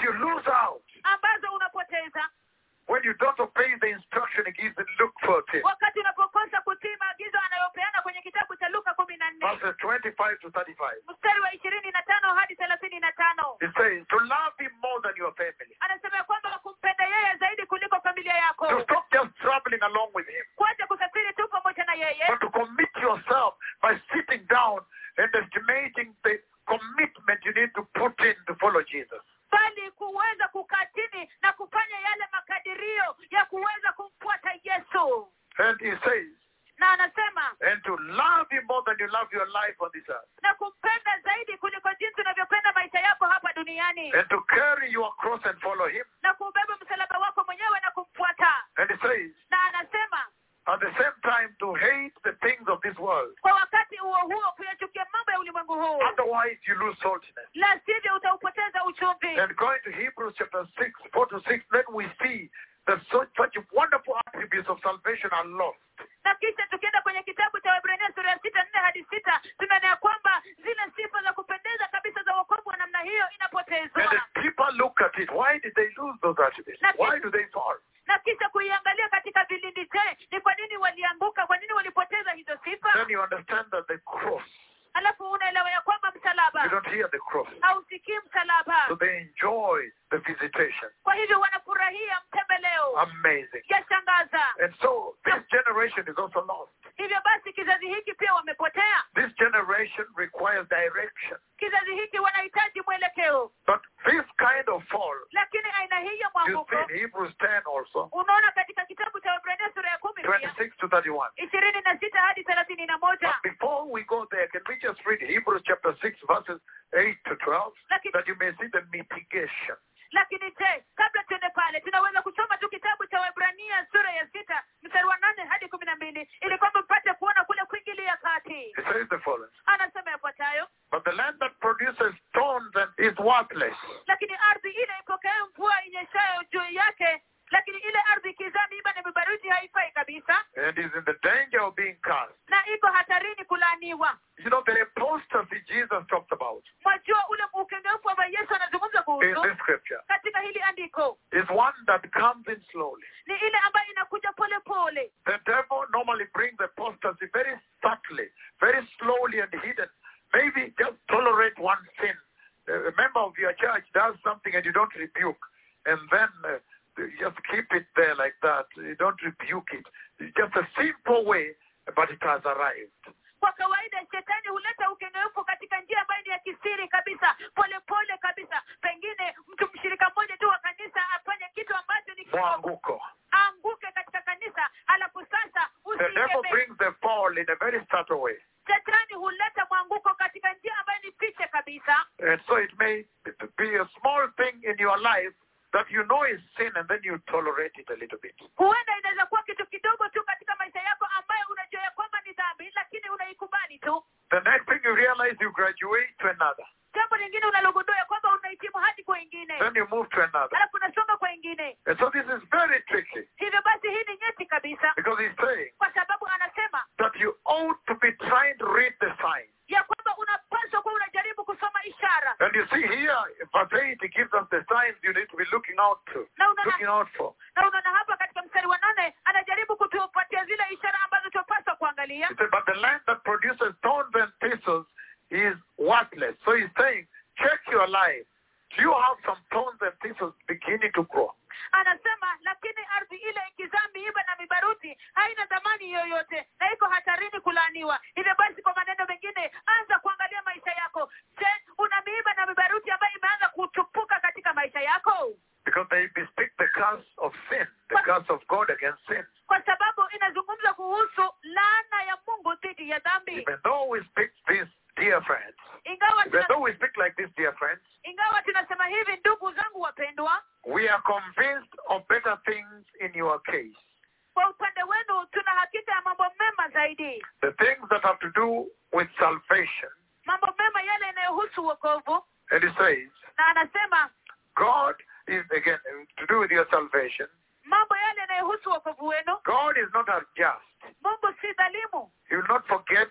you lose out ambazo unapoteza when you don't obey the instruction he gives in Luke 14, wakati unapokosa kutii maagizo anayopeana kwenye kitabu cha luka kumi na nne verses 25 to 35. mstari wa ishirini na tano hadi thelathini na tano says, to love him more than your family. anasema kwamba kumpenda yeye zaidi kuliko familia To yako stop just traveling along with him. kuacha kusafiri tu pamoja na yeye But to commit yourself by sitting down and estimating the commitment you need to put in to follow Jesus. Bali kuweza kukaa chini na kufanya yale makadirio ya kuweza kumfuata yesu And he says, na anasema and to love him more than you love your life on this earth. na kumpenda zaidi kuliko jinsi unavyopenda maisha yako hapa duniani And to carry your cross and follow him. na kubeba msalaba wako mwenyewe na kumfuata And he says, na anasema at the same time to hate the things of this world. kwa wakati huo huo kuyachukia mambo ya ulimwengu huu Otherwise you lose saltiness. la sivyo utaupoteza uchumvi And going to Hebrews chapter 6, 4 to 6, then we see that such, such wonderful attributes of salvation are lost. na kisha tukienda kwenye kitabu cha Waebrania sura ya sita nne hadi sita tunaona ya kwamba zile sifa za kupendeza kabisa za wokovu wa namna hiyo And inapotezwa people look at it, why did they lose those attributes? Why do they fall? Na kisha kuiangalia katika vilindi je ni kwa nini walianguka? Kwa nini walipoteza hizo sifa? Then you understand that the cross, alafu unaelewa ya kwamba you msalaba don't hear the cross. hausikii msalaba. So they enjoy the visitation. Amazing. And so this generation is also lost. This generation requires direction. But this kind of fall. You see in Hebrews 10 also. 26 to 31. But before we go there, can we just read Hebrews chapter 6 verses 8 to 12 that you may see the mitigation. Lakini je kabla tuende pale tunaweza kusoma tu kitabu cha Waebrania sura ya sita mstari wa nane hadi kumi na mbili ili kwamba mpate kuona kule kuingilia kati. Anasema yafuatayo. But the land that produces thorns is worthless, lakini ardhi ile ipokea mvua inyeshayo juu yake lakini ile ardhi ikizaa na haifai kabisa and is in the danger of being cast. na iko hatarini kulaaniwa You know, the apostasy Jesus talked about mwajua ule ukengeufu yesu anazungumza in kuhusu this scripture katika hili andiko is one that comes in slowly. ni ile ambayo inakuja pole pole The devil normally brings apostasy very subtly, very slowly and hidden. Maybe just tolerate one sin. A member of your church does something and you don't rebuke, and then uh, just keep it there like that. You don't rebuke it. It's just a simple way, but it has arrived. kwa kawaida shetani huleta katika njia ambayo ni ya kisiri kabisa kabisa pengine mtu mshirika mmoja tu wa kanisa afanye kitu ambacho ni Mwanguko. aanguke katika kanisa alafu sasa The devil brings the fall in a very subtle way. shetani huleta mwanguko katika njia ambayo ni fiche kabisa And so it may be a small thing in your life that you know is sin and then you tolerate it a little bit. huenda inaweza kuwa kitu kidogo tu katika maisha yako ambayo unajua ya kwamba ni dhambi lakini unaikubali tu The next thing you realize you graduate to another. Jambo lingine kwamba unahitimu hadi Then you move to another. alafu unasonga And so this is very tricky hivyo basi hii ni nyeti kabisa because he's saying kwa sababu anasema that you ought to be trying to read the signs. ya kwamba unapaswa kuwa unajaribu kusoma ishara And you see here, verse 8, it gives us the signs you need to be looking out to, na unaona looking out for. na unaona hapa katika mstari wa nane anajaribu kutupatia zile ishara ambazo kuangalia but the land that produces thorns and thistles is worthless. So he's saying, check your life. Do you have some thorns and thistles beginning to grow? anasema lakini ardhi ile ikizaa miiba na mibaruti haina dhamani yoyote na iko hatarini kulaaniwa hivyo basi kwa maneno mengine anza kuangalia maisha yako je una miiba na mibaruti ambayo imeanza kutupuka katika maisha yako Because they bespeak the curse of sin, the curse of God against sin. kwa sababu inazungumza kuhusu laana ya mungu dhidi ya dhambi Even though we speak this, dear friends, ingawa even tuna, though we speak like this, dear friends, ingawa tunasema hivi ndugu zangu wapendwa we are convinced of better things in your case. kwa upande wenu tuna hakika ya mambo mema zaidi The things that have to do with salvation. mambo mema yale yanayohusu wokovu And he says, na anasema God is, again, uh, to do with your salvation, mambo yale yanayohusu wokovu wenu God is not unjust. mungu si dhalimu He will not forget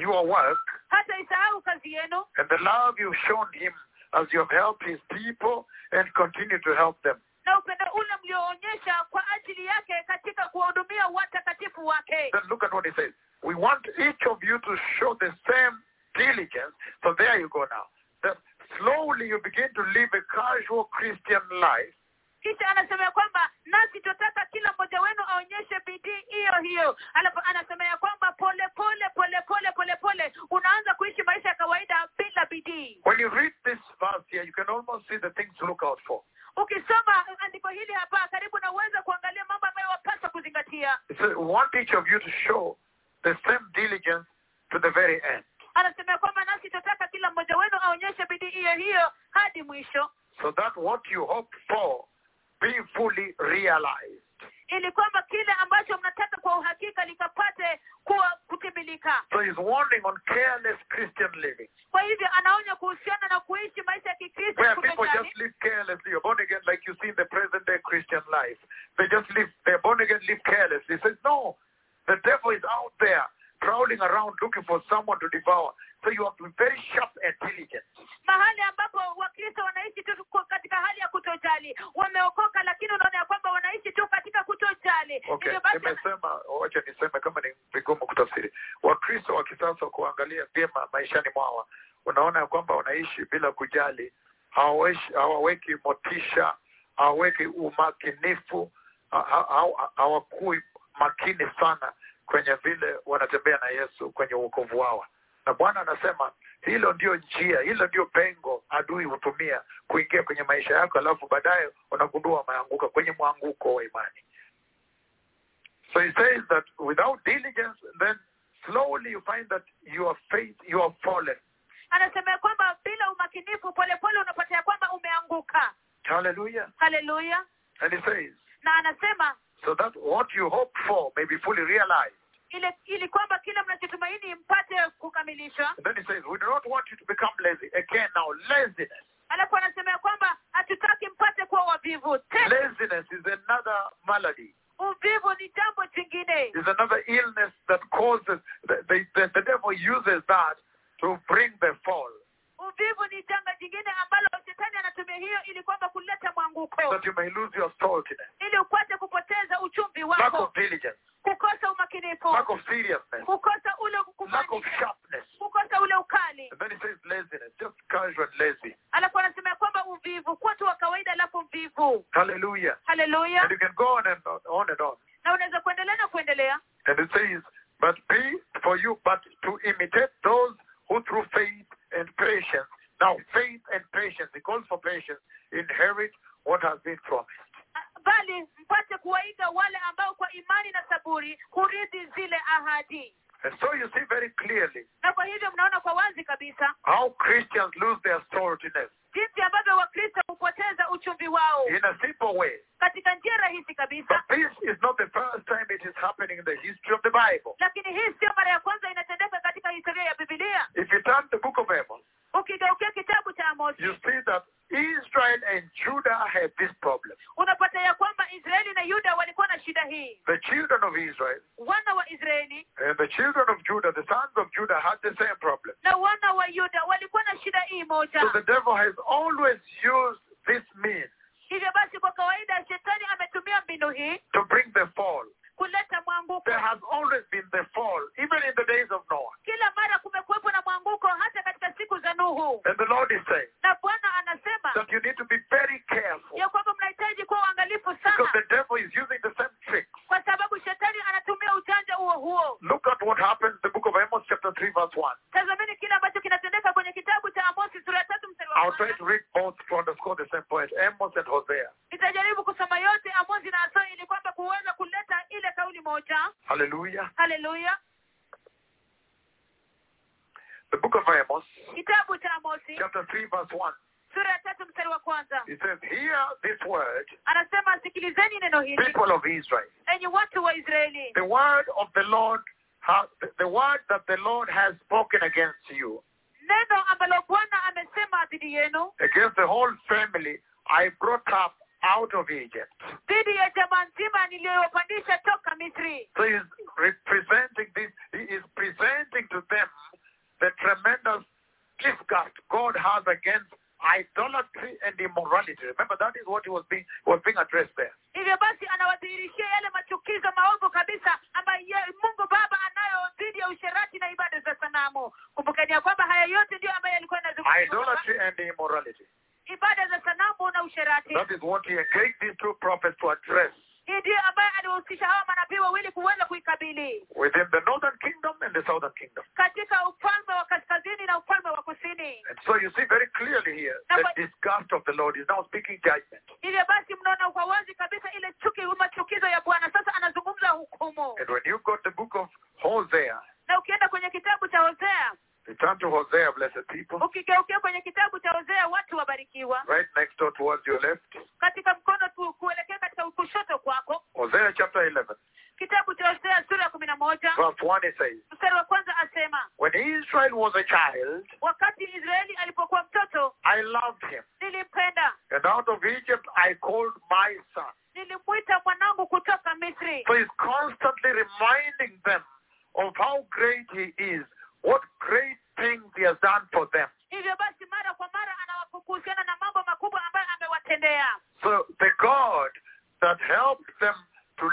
your work hata isahau kazi yenu and the love you've shown him as you have helped his people and continue to help them. na upendo ule mlioonyesha kwa ajili yake katika kuwahudumia watakatifu wake Then look at what he says. We want each of you to show the same diligence. So there you go now. That slowly you begin to live a casual Christian life kisha anasema ya kwamba nasi tunataka kila mmoja wenu aonyeshe bidii hiyo hiyo. Alafu anasema ya kwamba pole pole pole pole pole pole. Unaanza kuishi maisha ya kawaida bila bidii. When you read this verse here, you can almost see the things to look out for. ukisoma andiko hili hapa karibu na uweze kuangalia mambo ambayo wapaswa kuzingatia. Want each of you to show the same diligence to the very end. anasema kwamba nasi tunataka kila mmoja wenu aonyeshe bidii hiyo hiyo hadi mwisho. So that what you hope for be fully realized. ili kwamba kile ambacho mnataka kwa uhakika likapate kuwa kutimilika So he's warning on careless Christian living, kwa hivyo anaonya kuhusiana na kuishi maisha ya kikristo where people just live carelessly. You're born again like you see in the present day Christian life. They just live, they're born again, live carelessly. He says, no, the devil is out there prowling around looking for someone to devour. So you have to be very sharp and diligent. mahali ambapo wakristo wanaishi tu katika hali ya kutojali wameokoka lakini unaona ya kwamba wanaishi tu katika kutojali Okay, nimesema, wacha niseme kama ni vigumu kutafsiri. Wakristo wa kisasa kuangalia vyema maishani mwawa, unaona ya kwamba wanaishi bila kujali, hawaweki motisha, hawaweki umakinifu, ha- ha- ha- hawakui makini sana kwenye vile wanatembea na Yesu kwenye uokovu wao. na Bwana anasema hilo ndio njia, hilo ndio pengo adui hutumia kuingia kwenye maisha yako, alafu baadaye unagundua umeanguka kwenye mwanguko wa imani. So he says that without diligence then slowly you find that your faith you are fallen. Anasema kwamba bila umakinifu polepole unapatia kwamba umeanguka. Hallelujah. Hallelujah. And he says. Na anasema so that what you hope for may be fully realized ile ili kwamba kila mnachotumaini mpate kukamilishwa. Then he says we do not want you to become lazy again now. Laziness. Alafu anasema kwamba hatutaki mpate kuwa wavivu laziness is another malady. Uvivu ni jambo jingine. Is another illness that causes the, the, the, the devil uses that to bring the fall. Uvivu ni janga jingine ambalo shetani anatumia hiyo ili kwamba kuleta mwanguko. That you may lose your saltiness. Ili upate kupoteza uchumvi wako lack of diligence. lack of kukosa ule lack of. Kukosa ule ukali. Alafu anasema kwamba uvivu, kuwa tu wa kawaida alafu mvivu. Hallelujah. Hallelujah.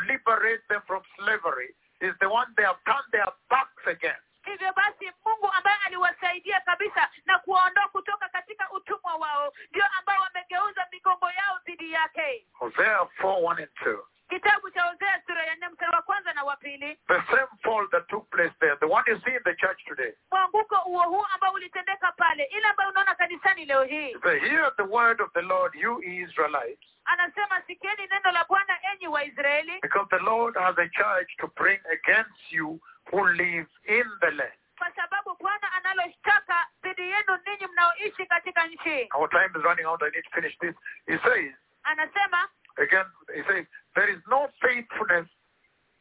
liberate them from slavery is the one they have turned their backs against. Hivyo basi Mungu ambaye aliwasaidia kabisa na kuwaondoa kutoka katika utumwa wao ndio ambao wamegeuza migongo yao dhidi yake. And 2 kitabu cha hosea sura ya nne mstari wa kwanza na wa pili. The same fall that took place there. The one you see in the church today. Mwanguko huo huo ambao ulitendeka pale ile ambayo unaona kanisani leo hii. Hear the word of the lord you israelites. Anasema sikieni neno la bwana enyi because the lord has a charge to bring against you who live in the land. Kwa sababu bwana analoshtaka dhidi yenu ninyi mnaoishi katika nchi. Our time is running out. I need to finish this. He says anasema again, he says, there is no faithfulness.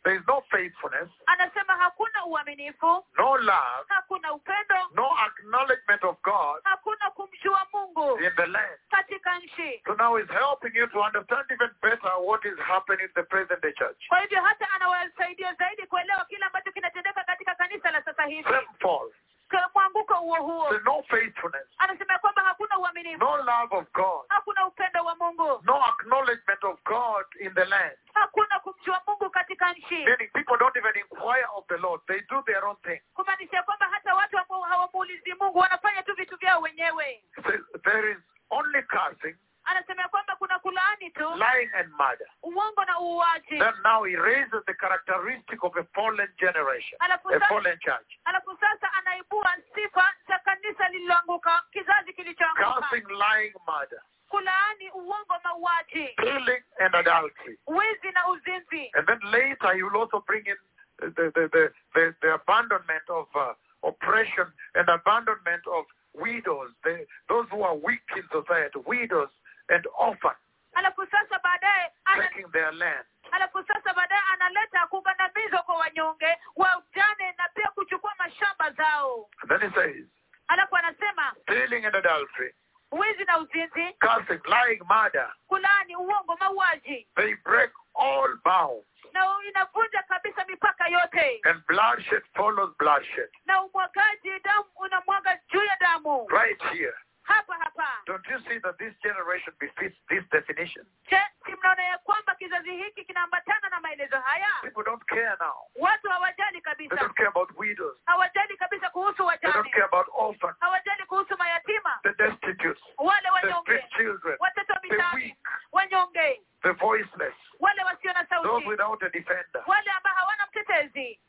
There is no faithfulness, anasema hakuna uaminifu. No love, hakuna upendo. No acknowledgement of God hakuna kumjua mungu in the land. katika nchi. So now he's helping you to understand even better what is happening in the present day church. kwa hivyo hata anawasaidia zaidi kuelewa kile ambacho kinatendeka katika kanisa la sasa hivi fall. Huo huo There's no faithfulness, anasema kwamba hakuna uaminifu no love of God, hakuna upendo wa mungu no acknowledgement of God in the land. hakuna kumjua mungu katika nchi Meaning people don't even inquire of the Lord. They do their own thing. kumaanisha kwamba hata watu hawamuulizi mungu wanafanya tu vitu vyao wenyewe there is only cursing, anasema kwamba kuna kulaani tu. Lying and murder. uongo na uuaji. Then now he raises the characteristic of a fallen generation, alafu a fallen church. alafu sasa anaibua sifa za kanisa lililoanguka kizazi kilichoanguka. Cursing, lying, murder, kulaani uongo mauaji stealing and adultery. wizi na uzinzi And then later he will also bring in the, the, the, the, the abandonment of uh, oppression and abandonment of widows, the, those who are weak in society, widows and alafu sasa baadaye taking their land. alafu sasa baadaye analeta kugandamizwa kwa wanyonge wajane na pia kuchukua mashamba zao then he says, alafu anasema stealing and adultery, wizi na uzinzi cursing, lying, murder, kulaani uongo mauaji they break all bounds. na inavunja kabisa mipaka yote And bloodshed follows bloodshed. na umwagaji damu unamwaga juu ya damu Right here. Hapa hapa. Don't you see that this generation befits this definition? je ya kwamba kizazi hiki kinaambatana na maelezo haya? People don't care now. watu hawajali They kabisa don't care about widows. hawajali kabisa kuhusu They don't care about orphans, hawajali kuhusu mayatima. The destitute, wale the wanyonge. street children, watoto the weak, wanyonge. The voiceless, wale wasio na those sauti without a defender. wale ambao hawana mtetezi.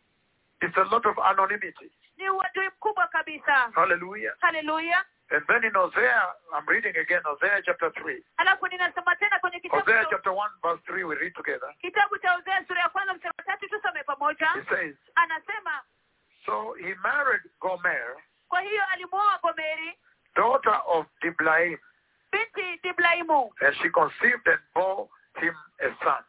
It's a lot of anonymity. ni uadui mkubwa kabisa. Hallelujah. haleluya And then in Hosea, I'm reading again, Hosea chapter 3. alafu ninasoma tena kwenye kitabu Hosea chapter 1, verse 3, we read together. kitabu cha Hosea sura ya kwanza mstari wa tatu tusome pamoja He says, anasema So he married Gomer, kwa hiyo alimwoa gomeri daughter of Diblaim, binti diblaimu and she conceived and bore him a son.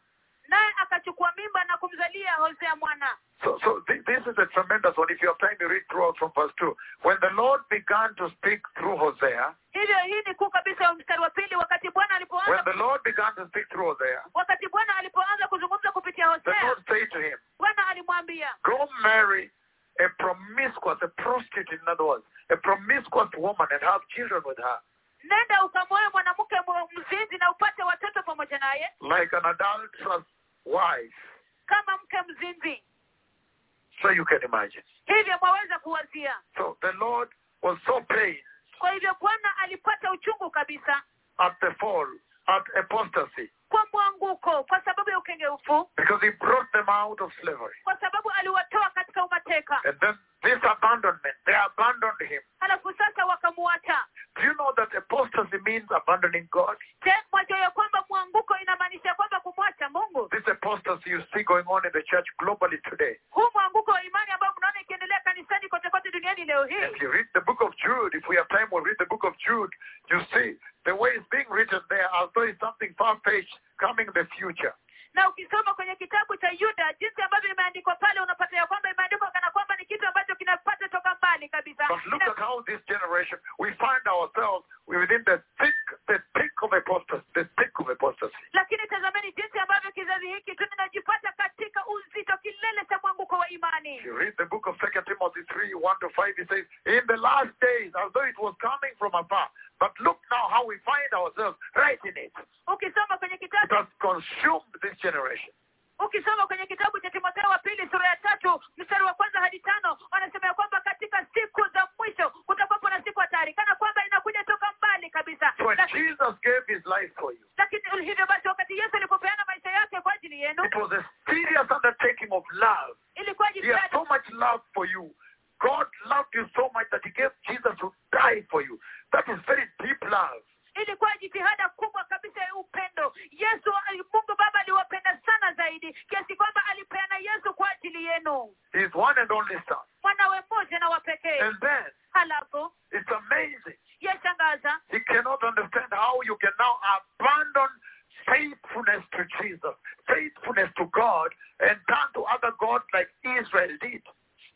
Naye akachukua mimba na kumzalia hosea mwana So, so th- this is a tremendous one. If you have time, you read throughout from verse 2. When the Lord began to speak through Hosea, hivyo hii ni kuu kabisa mstari wa pili wakati bwana when alipoanza the Lord began to speak through Hosea, wakati bwana alipoanza kuzungumza kupitia the hosea Lord said to him, bwana alimwambia Go marry a promiscuous, a prostitute, in other words, a promiscuous woman and have children with her, nenda mwanamke mzinzi na upate watoto pamoja naye like an adulterous wife. kama mke mzinzi So you can imagine. hivyo mwaweza kuwazia So the Lord was so pained kwa hivyo bwana alipata uchungu kabisa at the fall, at apostasy, kwa mwanguko kwa sababu ya ukengeufu because he brought them out of slavery. kwa sababu aliwatoa katika umateka And then this abandonment, they abandoned him. halafu sasa wakamuacha Do you know that apostasy means abandoning God? je mwajua ya kwamba mwanguko inamaanisha kwamba kumwacha mungu This apostasy you see going on in the church globally today. huu mwanguko wa imani ambao mnaona ikiendelea kanisani kote kote duniani leo hii If you read the book of Jude, if we have time, we'll read the book of Jude. You see the way it's being written there as though it's something far-fetched coming in the future. na ukisoma kwenye kitabu cha yuda jinsi ambavyo imeandikwa pale unapata ya kwamba imeandikwa kana kwamba ni kitu ambacho kinapata toka mbali kabisa But look at how this generation, we find ourselves within the thick, the thick of apostasy, the thick of apostasy. lakini tazameni jinsi ambavyo kizazi hiki tunajipata katika uzito kilele cha mwanguko wa imani you read the book of Second Timothy 3, 1 to 5, it says, In the last days, as though it was coming from afar. But look now how we find ourselves right in it. ukisoma kwenye It kitabu has consumed this generation. Ukisoma kwenye kitabu cha timotheo wa pili sura ya tatu mstari wa kwanza hadi tano wanasema ya kwamba katika siku za mwisho kutakuwapo na siku hatari kana kwamba inakuja toka mbali kabisa lakini, Jesus gave his life for you, lakini hivyo basi wakati yesu alipopeana maisha yake kwa ajili yenu it was a serious undertaking of love. He so much love for you. God loved you so much that he gave Jesus to die for you. That is very deep love. Ilikuwa jitihada kubwa kabisa ya upendo yesu mungu baba aliwapenda sana zaidi kiasi kwamba alipeana yesu kwa ajili yenu His one and only son. mwanawe mmoja na wa pekee And then halafu it's amazing. yashangaza He cannot understand how you can now abandon faithfulness to Jesus, faithfulness to God, and turn to other gods like Israel did.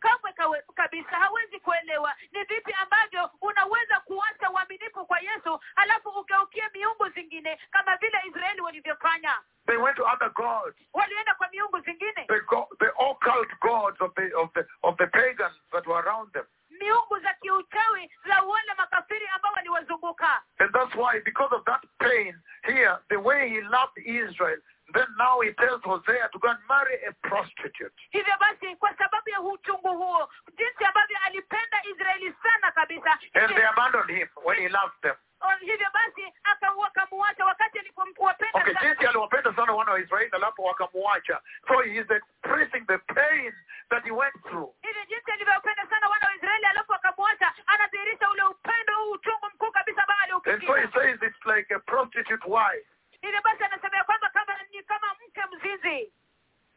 Kamwe kabisa hawezi kuelewa. Ni vipi ambavyo unaweza kuacha uaminifu kwa yesu halafu ugeukie miungu zingine kama vile israeli walivyofanya? They went to other gods, walienda kwa miungu zingine? The, go- the occult gods of the, of, the, of the pagans that were around them. miungu za kiuchawi za wale makafiri ambao waliwazunguka. And that's why, because of that pain here, the way he loved Israel, then now he tells Hosea to go and marry a prostitute. hivyo basi kwa sababu ya uchungu huo jinsi ambavyo alipenda israeli sana kabisa And they abandoned him when he loved them. Oh, hivyo basi aka- wakamuacha wakati alipowapenda Okay, jinsi aliwapenda sana wana wa Israeli alafu wakamuacha. So he is expressing the pain that he went through. hivyo jinsi alivyopenda sana wana wa israeli alafu akamwacha anadhihirisha ule upendo huu uchungu mkuu kabisa ambao And so he says it's like a prostitute wife. hivyo basi anasema kwamba ni kama mke mzinzi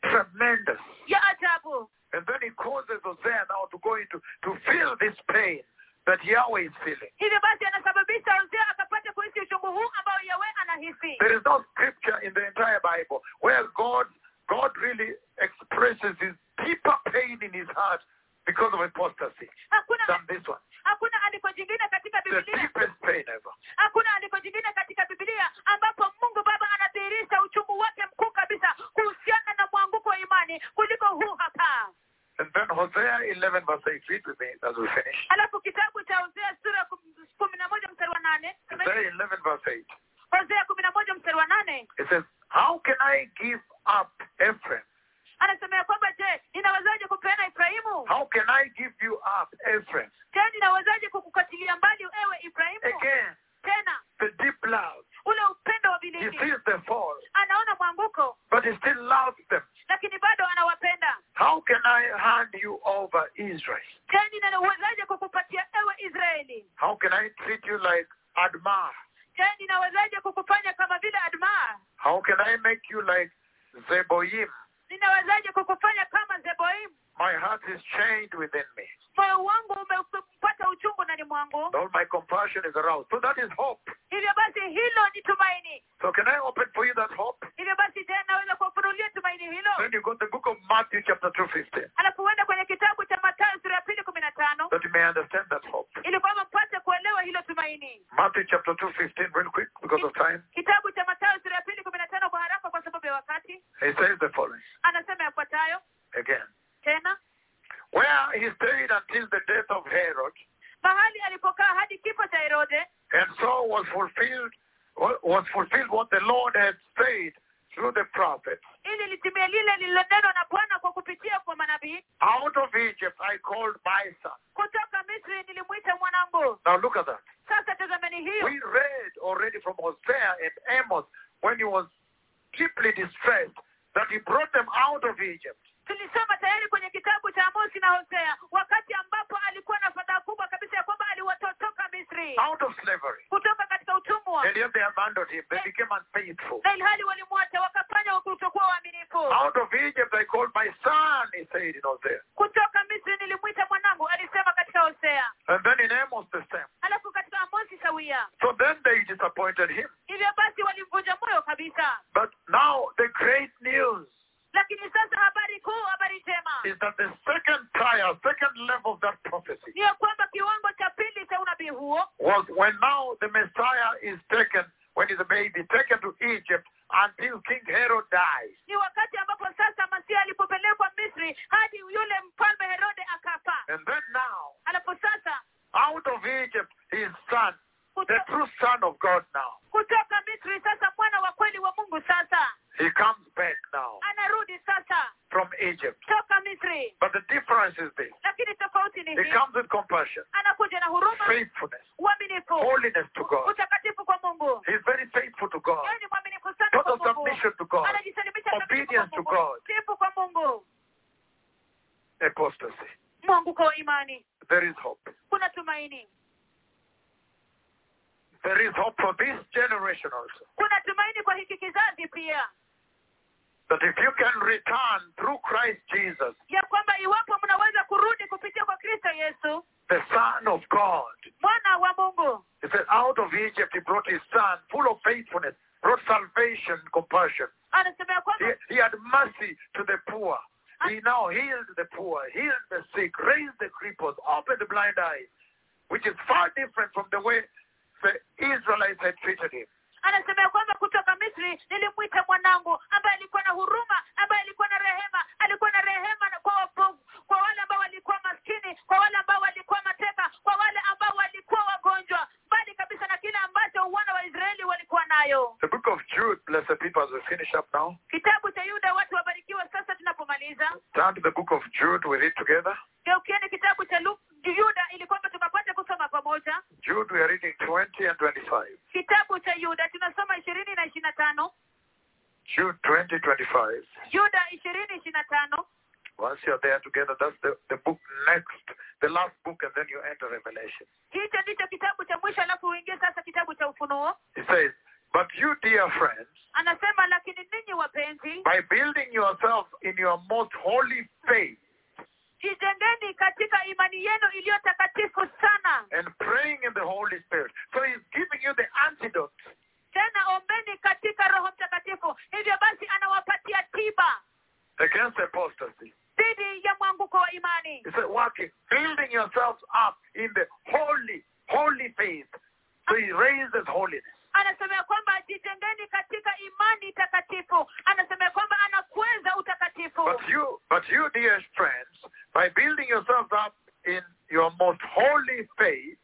Tremendous. ya ajabu And then he causes Hosea now to go into to feel this pain that Yahweh is feeling. hivyo basi anasababisha hosea akapata kuhisi uchungu huu ambao yawe anahisi There is no scripture in the entire Bible where God God really expresses his deeper pain in his heart because of apostasy hakuna than this one. hakuna andiko jingine katika The bibilia deepest pain ever. hakuna andiko jingine katika bibilia ambapo mungu baba anadhihirisha uchungu wake mkuu kabisa kuhusiana na mwanguko wa imani kuliko huu hapa And then Hosea 11 verse 8, read with me as we finish. alafu kitabu cha hosea sura kumi na moja mstari wa nane Hosea 11 verse 8. hosea kumi na moja mstari wa nane It says, How can I give up Ephraim? anasema ya kwamba je ninawezaje kupeana efraimu can I give you up, Ephraim? Jude, we are reading 20 and 25. kitabu cha yuda tunasoma ishirini na ishiri na tano Jude 20, 25. yuda ishirini ishiri na tano Once you're there together, that's the, the book next, the last book, and then you enter Revelation. hicho ndicho kitabu cha mwisho alafu uingie sasa kitabu cha ufunuo He says, But you, dear friends, anasema lakini ninyi wapenzi by building yourselves in your most holy faith jijengeni katika imani yenu iliyo takatifu sana and praying in the Holy Spirit. So he's giving you the antidote tena ombeni katika roho mtakatifu hivyo basi anawapatia tiba against apostasy. dhidi ya mwanguko wa imani He said, working, building yourselves up in the holy, holy faith. So he raises holiness. anasema ya kwamba jijengeni katika imani takatifu anasema ya kwamba anakweza utakatifu But you, but you, dear friends, by building yourselves up in your most holy faith,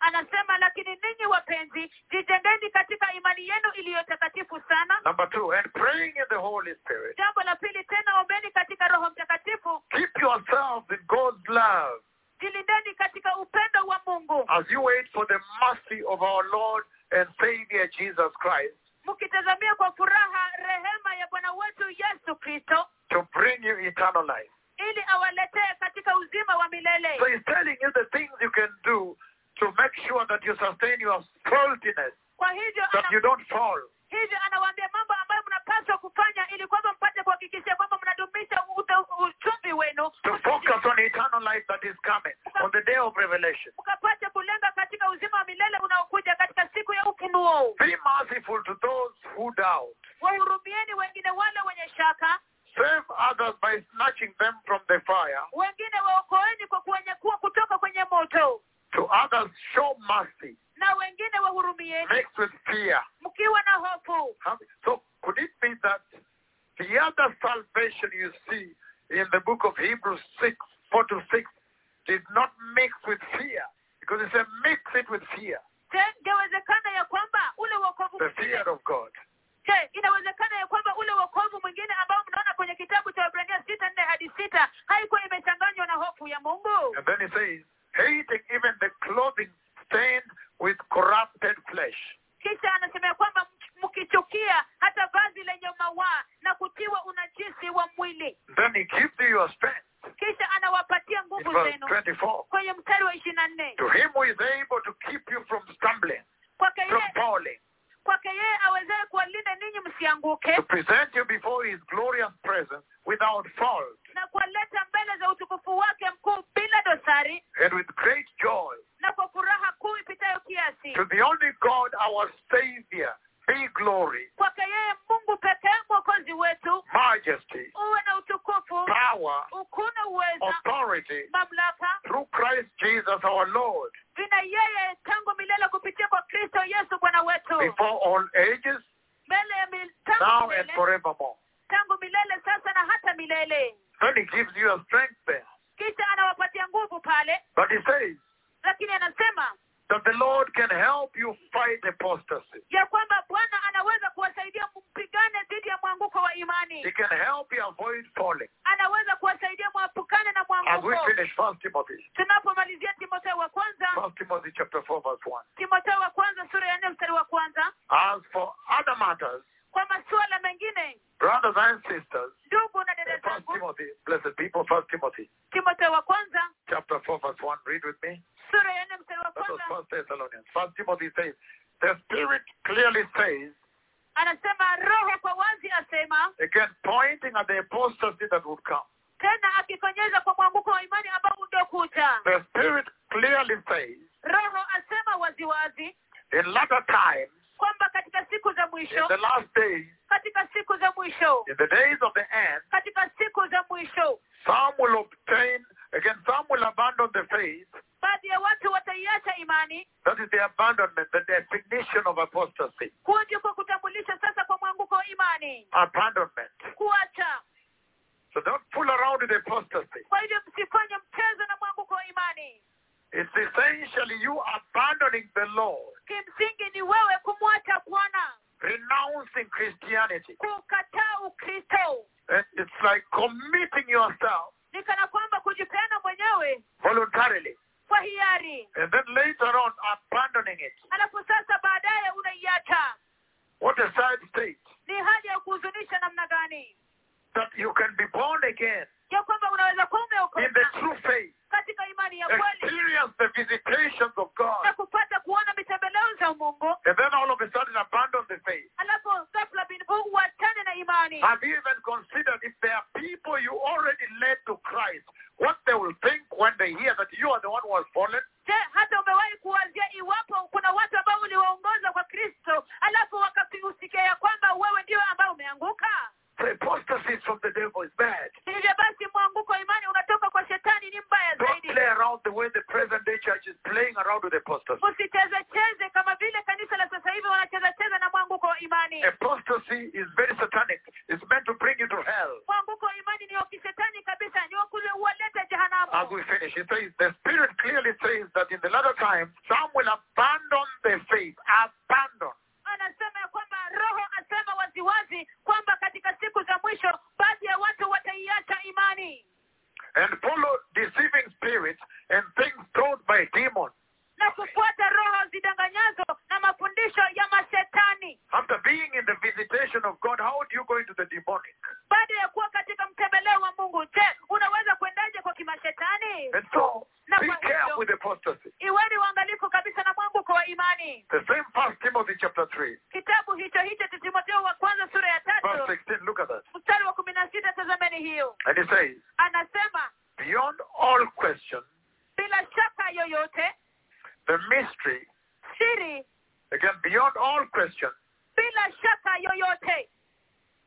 anasema lakini ninyi wapenzi jijengeni katika imani yenu iliyo takatifu sana. Number two, and praying in the Holy Spirit, jambo la pili tena ombeni katika roho mtakatifu. Keep yourselves in God's love. Jilindeni katika upendo wa mungu. As you wait for the mercy of our Lord and Savior Jesus Christ mkitazamia kwa furaha rehema ya bwana wetu yesu kristo. to bring you eternal life. Ili awaletee katika uzima wa milele So he's telling you the things you can do to make sure that you sustain your saltiness, kwa hivyo that you don't fall. hivyo anawaambia mambo ambayo mnapaswa kufanya ili kwamba mpate kuhakikisha kwamba mnadumisha uchumi wenu To focus on eternal life that is coming on the day of revelation. mkapate kulenga katika uzima wa milele unaokuja katika siku ya ufunuo Be merciful to those who doubt. wahurumieni wengine wale wenye shaka Save others by snatching them from the fire. wengine waokoeni kwa kuwanyakua kutoka kwenye moto To others, show mercy na wengine wahurumieni mixed with fear. mkiwa na hofu So could it be that the other salvation you see in the book of Hebrews 6, 4 to 6, did not mix with fear? Because it said mix it with fear, je ingewezekana ya kwamba ule wokovu the fear of God. Je inawezekana ya kwamba ule wokovu mwingine ambao mnaona kwenye kitabu cha Waebrania sita nne hadi sita haikuwa imechanganywa na hofu ya Mungu? And then he says, hating even the clothing stained with corrupted flesh. kisha anasema ya kwamba mkichukia hata vazi lenye mawaa na kutiwa unajisi wa mwili. Then he gives you your strength. kisha anawapatia nguvu zenu. kwenye mstari wa ishirini na nne. To him who is able to keep you from stumbling, from falling, kwake yeye awezaye kuwalinda ninyi msianguke. To present you before his glorious presence without fault. Na kuwaleta mbele za utukufu wake mkuu bila dosari. And with great joy. na kwa furaha kuu ipitayo kiasi. To the only God, our Savior, be glory, kwake yeye mungu pekee mwokozi wetu. Majesty, uwe na utukufu. Power, uweza. Authority. Mamlaka. Through Christ Jesus our Lord, vina yeye tangu milele kupitia kwa kristo yesu bwana wetu. Before all ages, mbele ya tangu now and forevermore. tangu milele sasa na hata milele. Then he gives you a strength there. kisha anawapatia nguvu pale. But he says lakini anasema that the Lord can help you fight apostasy. ya kwamba bwana anaweza kuwasaidia mpigane dhidi ya mwanguko wa imani He can help you avoid falling. anaweza kuwasaidia mwapukane na As we finish First Timothy, tunapomalizia timotheo wa kwanza First Timothy chapter 4 verse 1. timotheo wa kwanza sura ya nne mstari wa kwanza As for other matters, kwa masuala mengine brothers and sisters, ndugu na dada First Timothy, blessed people, First Timothy, timotheo wa kwanza chapter 4, verse 1. Read with me. sura ya nne mstari wa That was First Thessalonians. First Timothy says, the Spirit clearly says, anasema roho kwa wazi asema again, pointing at the apostasy that would come. tena akikonyeza kwa mwanguko wa imani ambao utakuja The Spirit clearly says, roho asema waziwazi in latter times, kwamba katika siku za in mwisho the last days, katika siku za mwisho in the days of the end, katika siku za mwisho some will obtain, again, some will abandon the faith. baadhi ya watu wataiacha imani That is the abandonment, the definition of apostasy. huo ndio kwa kutambulisha sasa kwa mwanguko wa imani Abandonment. kuacha So don't fool around with apostasy. kwa hivyo msifanye mchezo na mwanguko imani It's essentially you abandoning the Lord, kimsingi ni wewe kumwacha bwana renouncing Christianity. kukataa ukristo And it's like committing yourself ni kana kwamba kujipeana mwenyewe voluntarily. kwa hiari And then later on, abandoning it. alafu sasa baadaye unaiacha What a sad state. ni hali ya kuhuzunisha namna gani That you can be born again ya kwamba unaweza kuwa in the true faith, katika imani ya kweli. Experience the visitations of God, na kupata kuona mitembeleo za mungu. And then all of a sudden abandon the faith. alafu ghafla bin vu uachane na imani. Have you even considered if there are people you already led to Christ, what they will think when they hear that you are the one who has fallen? je hata umewahi kuwazia iwapo kuna watu ambao uliwaongoza kwa kristo alafu ya kwamba wewe ndio ambao umeanguka Apostasy from the devil is bad. hivyo basi mwanguko wa imani unatoka kwa shetani ni mbaya Don't play around the way the present day church is playing around with apostasy. usicheze cheze kama vile kanisa la sasa hivi wanacheza cheza na mwanguko wa imani Apostasy is very satanic. It's meant to bring you to hell. mwanguko wa imani ni wa kishetani kabisa ni wa kule uwalete As we finish, it says, the Spirit clearly says that in the latter times, some will abandon their faith. Abandon. Anasema waziwazi kwamba katika siku za mwisho baadhi ya watu wataiacha imani And follow deceiving spirits and things taught by demons. Na kufuata roho zidanganyazo na mafundisho ya mashetani After being in the visitation of God, how do you go into the demonic? baada ya kuwa katika mtembeleo wa mungu je unaweza kuendaje kwa kimashetani And so, No, be careful with apostasy. iweni uangalifu kabisa na mwanguko wa imani The same First Timothy chapter 3, kitabu hicho hicho timotheo wa kwanza sura ya verse tatu look at that. mstari wa kumi na sita tazameni hiyo And it says, anasema beyond all question, bila shaka yoyote the mystery, siri. Again, beyond all question, bila shaka yoyote.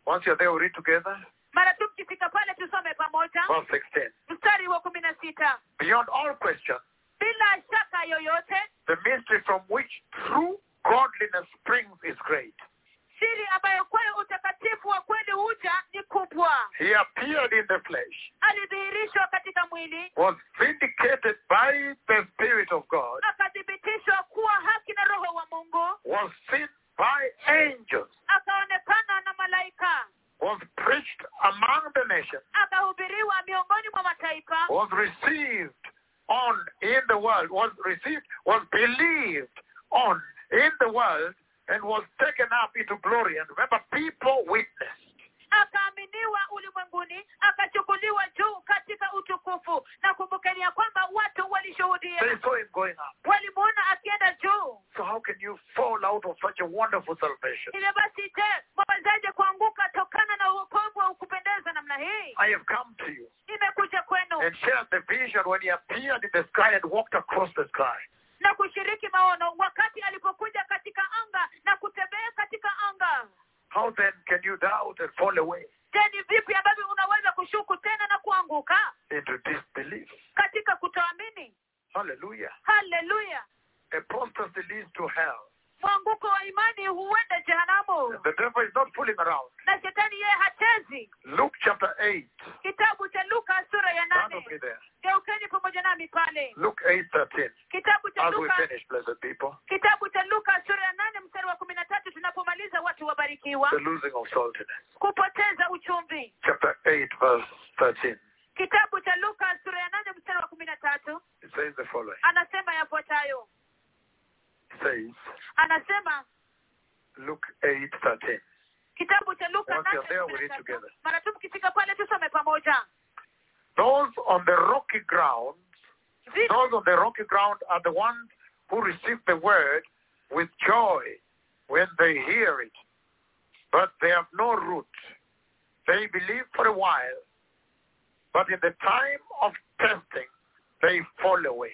Once you're there, we read together, mara tu mkifika pale tusome pamoja. Verse 16. mstari wa kumi na sita. Beyond all question, bila shaka yoyote. The mystery from which true godliness springs is great. Siri ambayo kwayo utakatifu wa kweli ni kubwa. He appeared in the flesh, alidhihirishwa katika mwili. Was vindicated by the Spirit of God, akathibitishwa kuwa haki na roho wa mungu. Was seen by angels, akaonekana na malaika. Was preached among the nations, akahubiriwa miongoni mwa mataifa. Was received on in the world, was received, was believed on in the world, and was taken up into glory. And remember, people witnessed. akaaminiwa ulimwenguni akachukuliwa juu katika utukufu na kumbukeni ya kwamba watu walishuhudia They saw him going up. akienda juu So how can you fall out of such a wonderful salvation? basi je mwawezaje kuanguka tokana na uokovu wa kupendeza namna hii I have come to you nimekuja kwenu and shared the vision when he appeared in the sky and walked across the sky. Na kushiriki maono wakati alipokuja katika anga na kutembea katika anga How then can you doubt and fall away je ni vipi ambavyo unaweza kushuku tena na kuanguka into disbelief? katika kutoamini Hallelujah. haleluya Apostasy leads to hell. Mwanguko wa imani huenda jehanamu The devil is not fooling around. na shetani yeye hachezi Luke chapter 8. kitabu cha luka sura ya Turn nane there. geukeni pamoja nami pale Luke 8 kitabu cha As we luka finish, blessed people, kitabu cha luka sura ya mstari wa kumi na tatu tunapomaliza watu wabarikiwa the losing of saltiness. kupoteza uchumvi Chapter 8, verse 13. kitabu cha luka sura ya mstari wa kumi na tatu It says the following. anasema yafuatayo says, anasema Luke 8 13. kitabu cha luka Once there, we kumi read together. mara tu mkifika pale tusome pamoja Those on the rocky ground, those on the rocky ground are the ones who receive the word with joy when they hear it, but they have no root. They believe for a while, but in the time of testing, they fall away.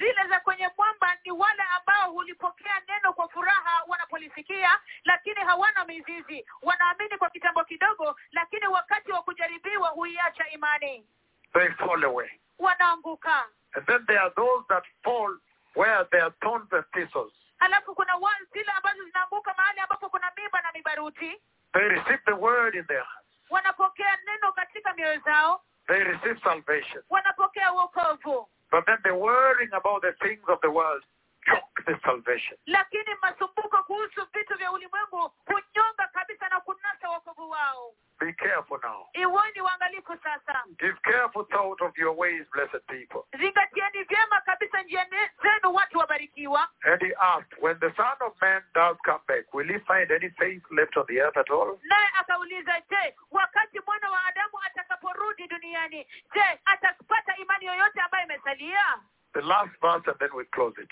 Zile za kwenye mwamba ni wale ambao hulipokea neno kwa furaha wanapolisikia lakini hawana mizizi wanaamini kwa kitambo kidogo lakini wakati wa kujaribiwa huiacha imani They fall away. wanaanguka And then there are those that fall where there are thorns and thistles. halafu kuna zile ambazo zinaanguka mahali ambapo kuna miba na mibaruti They receive the word in their hearts. wanapokea neno katika mioyo zao They receive salvation. wanapokea wokovu But then they're worrying about the things of the world the salvation. lakini masumbuko kuhusu vitu vya ulimwengu hunyonga kabisa na kunasa wokovu wao Be careful now. iweni sasa Give careful thought of your ways, blessed people. zingatieni vyema kabisa njia zenu watu wabarikiwa And he asked, when the Son of Man does come back, will he find any faith left on the earth at all? naye akauliza je wakati mwana wa adamu atakaporudi duniani je atapata imani yoyote ambayo imesalia The last verse, and then we close it.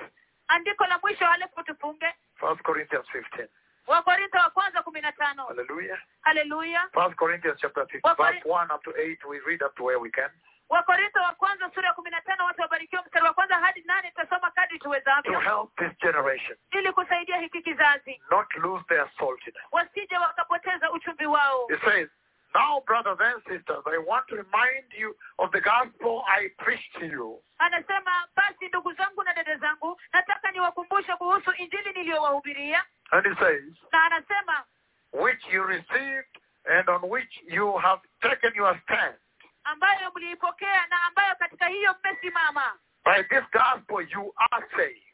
Andiko la mwisho halafu tufunge First Corinthians 15. wakorintho wa kwanza kumi na tano Hallelujah. haleluya First Corinthians chapter 15, verse 1 up to 8. We read up to where we can. wakorintho wa kwanza sura ya kumi na tano watu wabarikiwa mstari wa kwanza hadi nane tutasoma kadri To tuwezavyo help this generation ili kusaidia hiki kizazi not lose their saltiness. wasije wakapoteza uchumbi wao He says, Now, brothers and sisters, I want to remind you of the gospel I preached to you, anasema basi ndugu zangu na dada zangu nataka niwakumbushe kuhusu injili niliyowahubiria and he says, na anasema which you received and on which you have taken your stand. ambayo mliipokea na ambayo katika hiyo mmesimama By this gospel you are saved.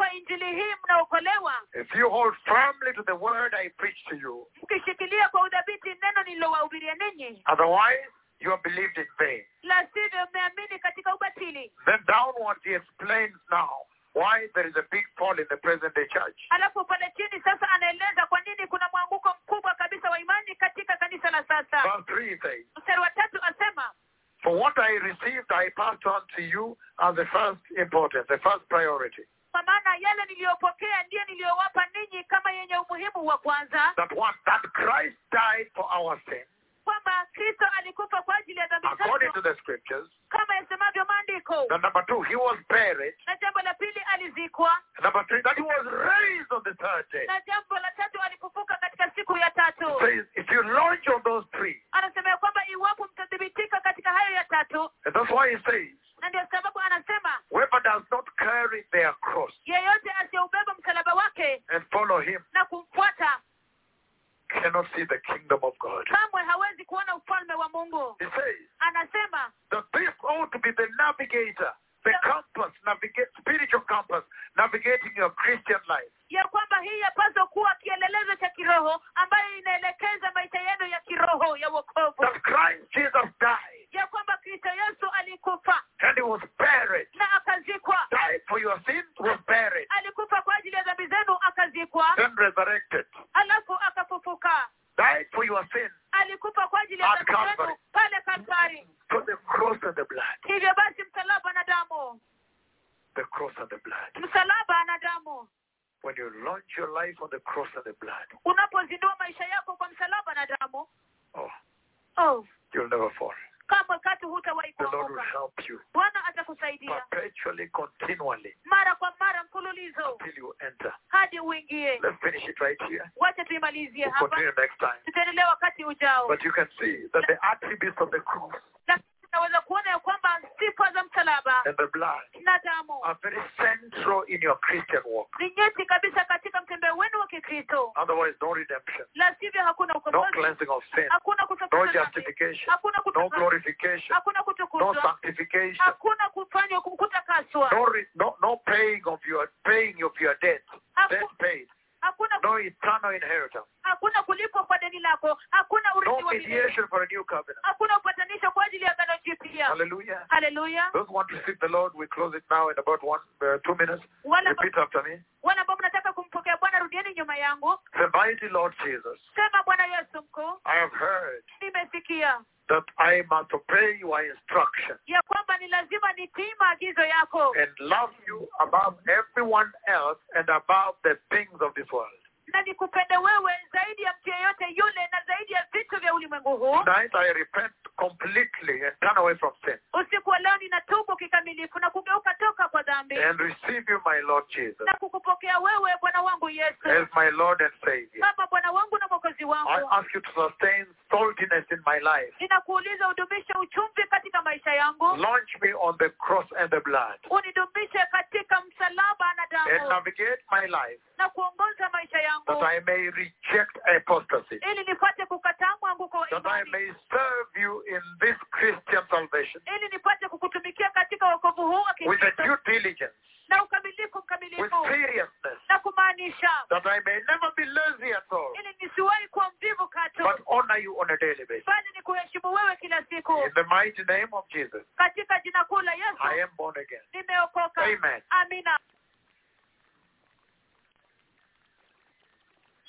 Kwa injili hii mnaokolewa If you hold firmly to the word I preach to you, mkishikilia kwa udhabiti neno nililowahubiria ninyi otherwise you have believed in vain. la sivyo mmeamini katika ubatili Then downwards he explains now why there is a big fall in the present day church. alafu pale chini sasa anaeleza kwa nini kuna mwanguko mkubwa kabisa wa imani katika kanisa la sasa Verse 3 says, mstari wa tatu asema For what I received I passed on to you as the first importance, the first priority. kwa maana yale niliyopokea ndiyo niliyowapa ninyi kama yenye umuhimu wa kwanza That one, that Christ died for our sin, kwamba kristo alikufa kwa ajili ya dhambi according to the scriptures. kama yasemavyo maandiko Then number two, he was buried. na jambo la pili alizikwa number three, that he was raised on the third day. na jambo la tatu alifufuka katika siku ya tatu Says,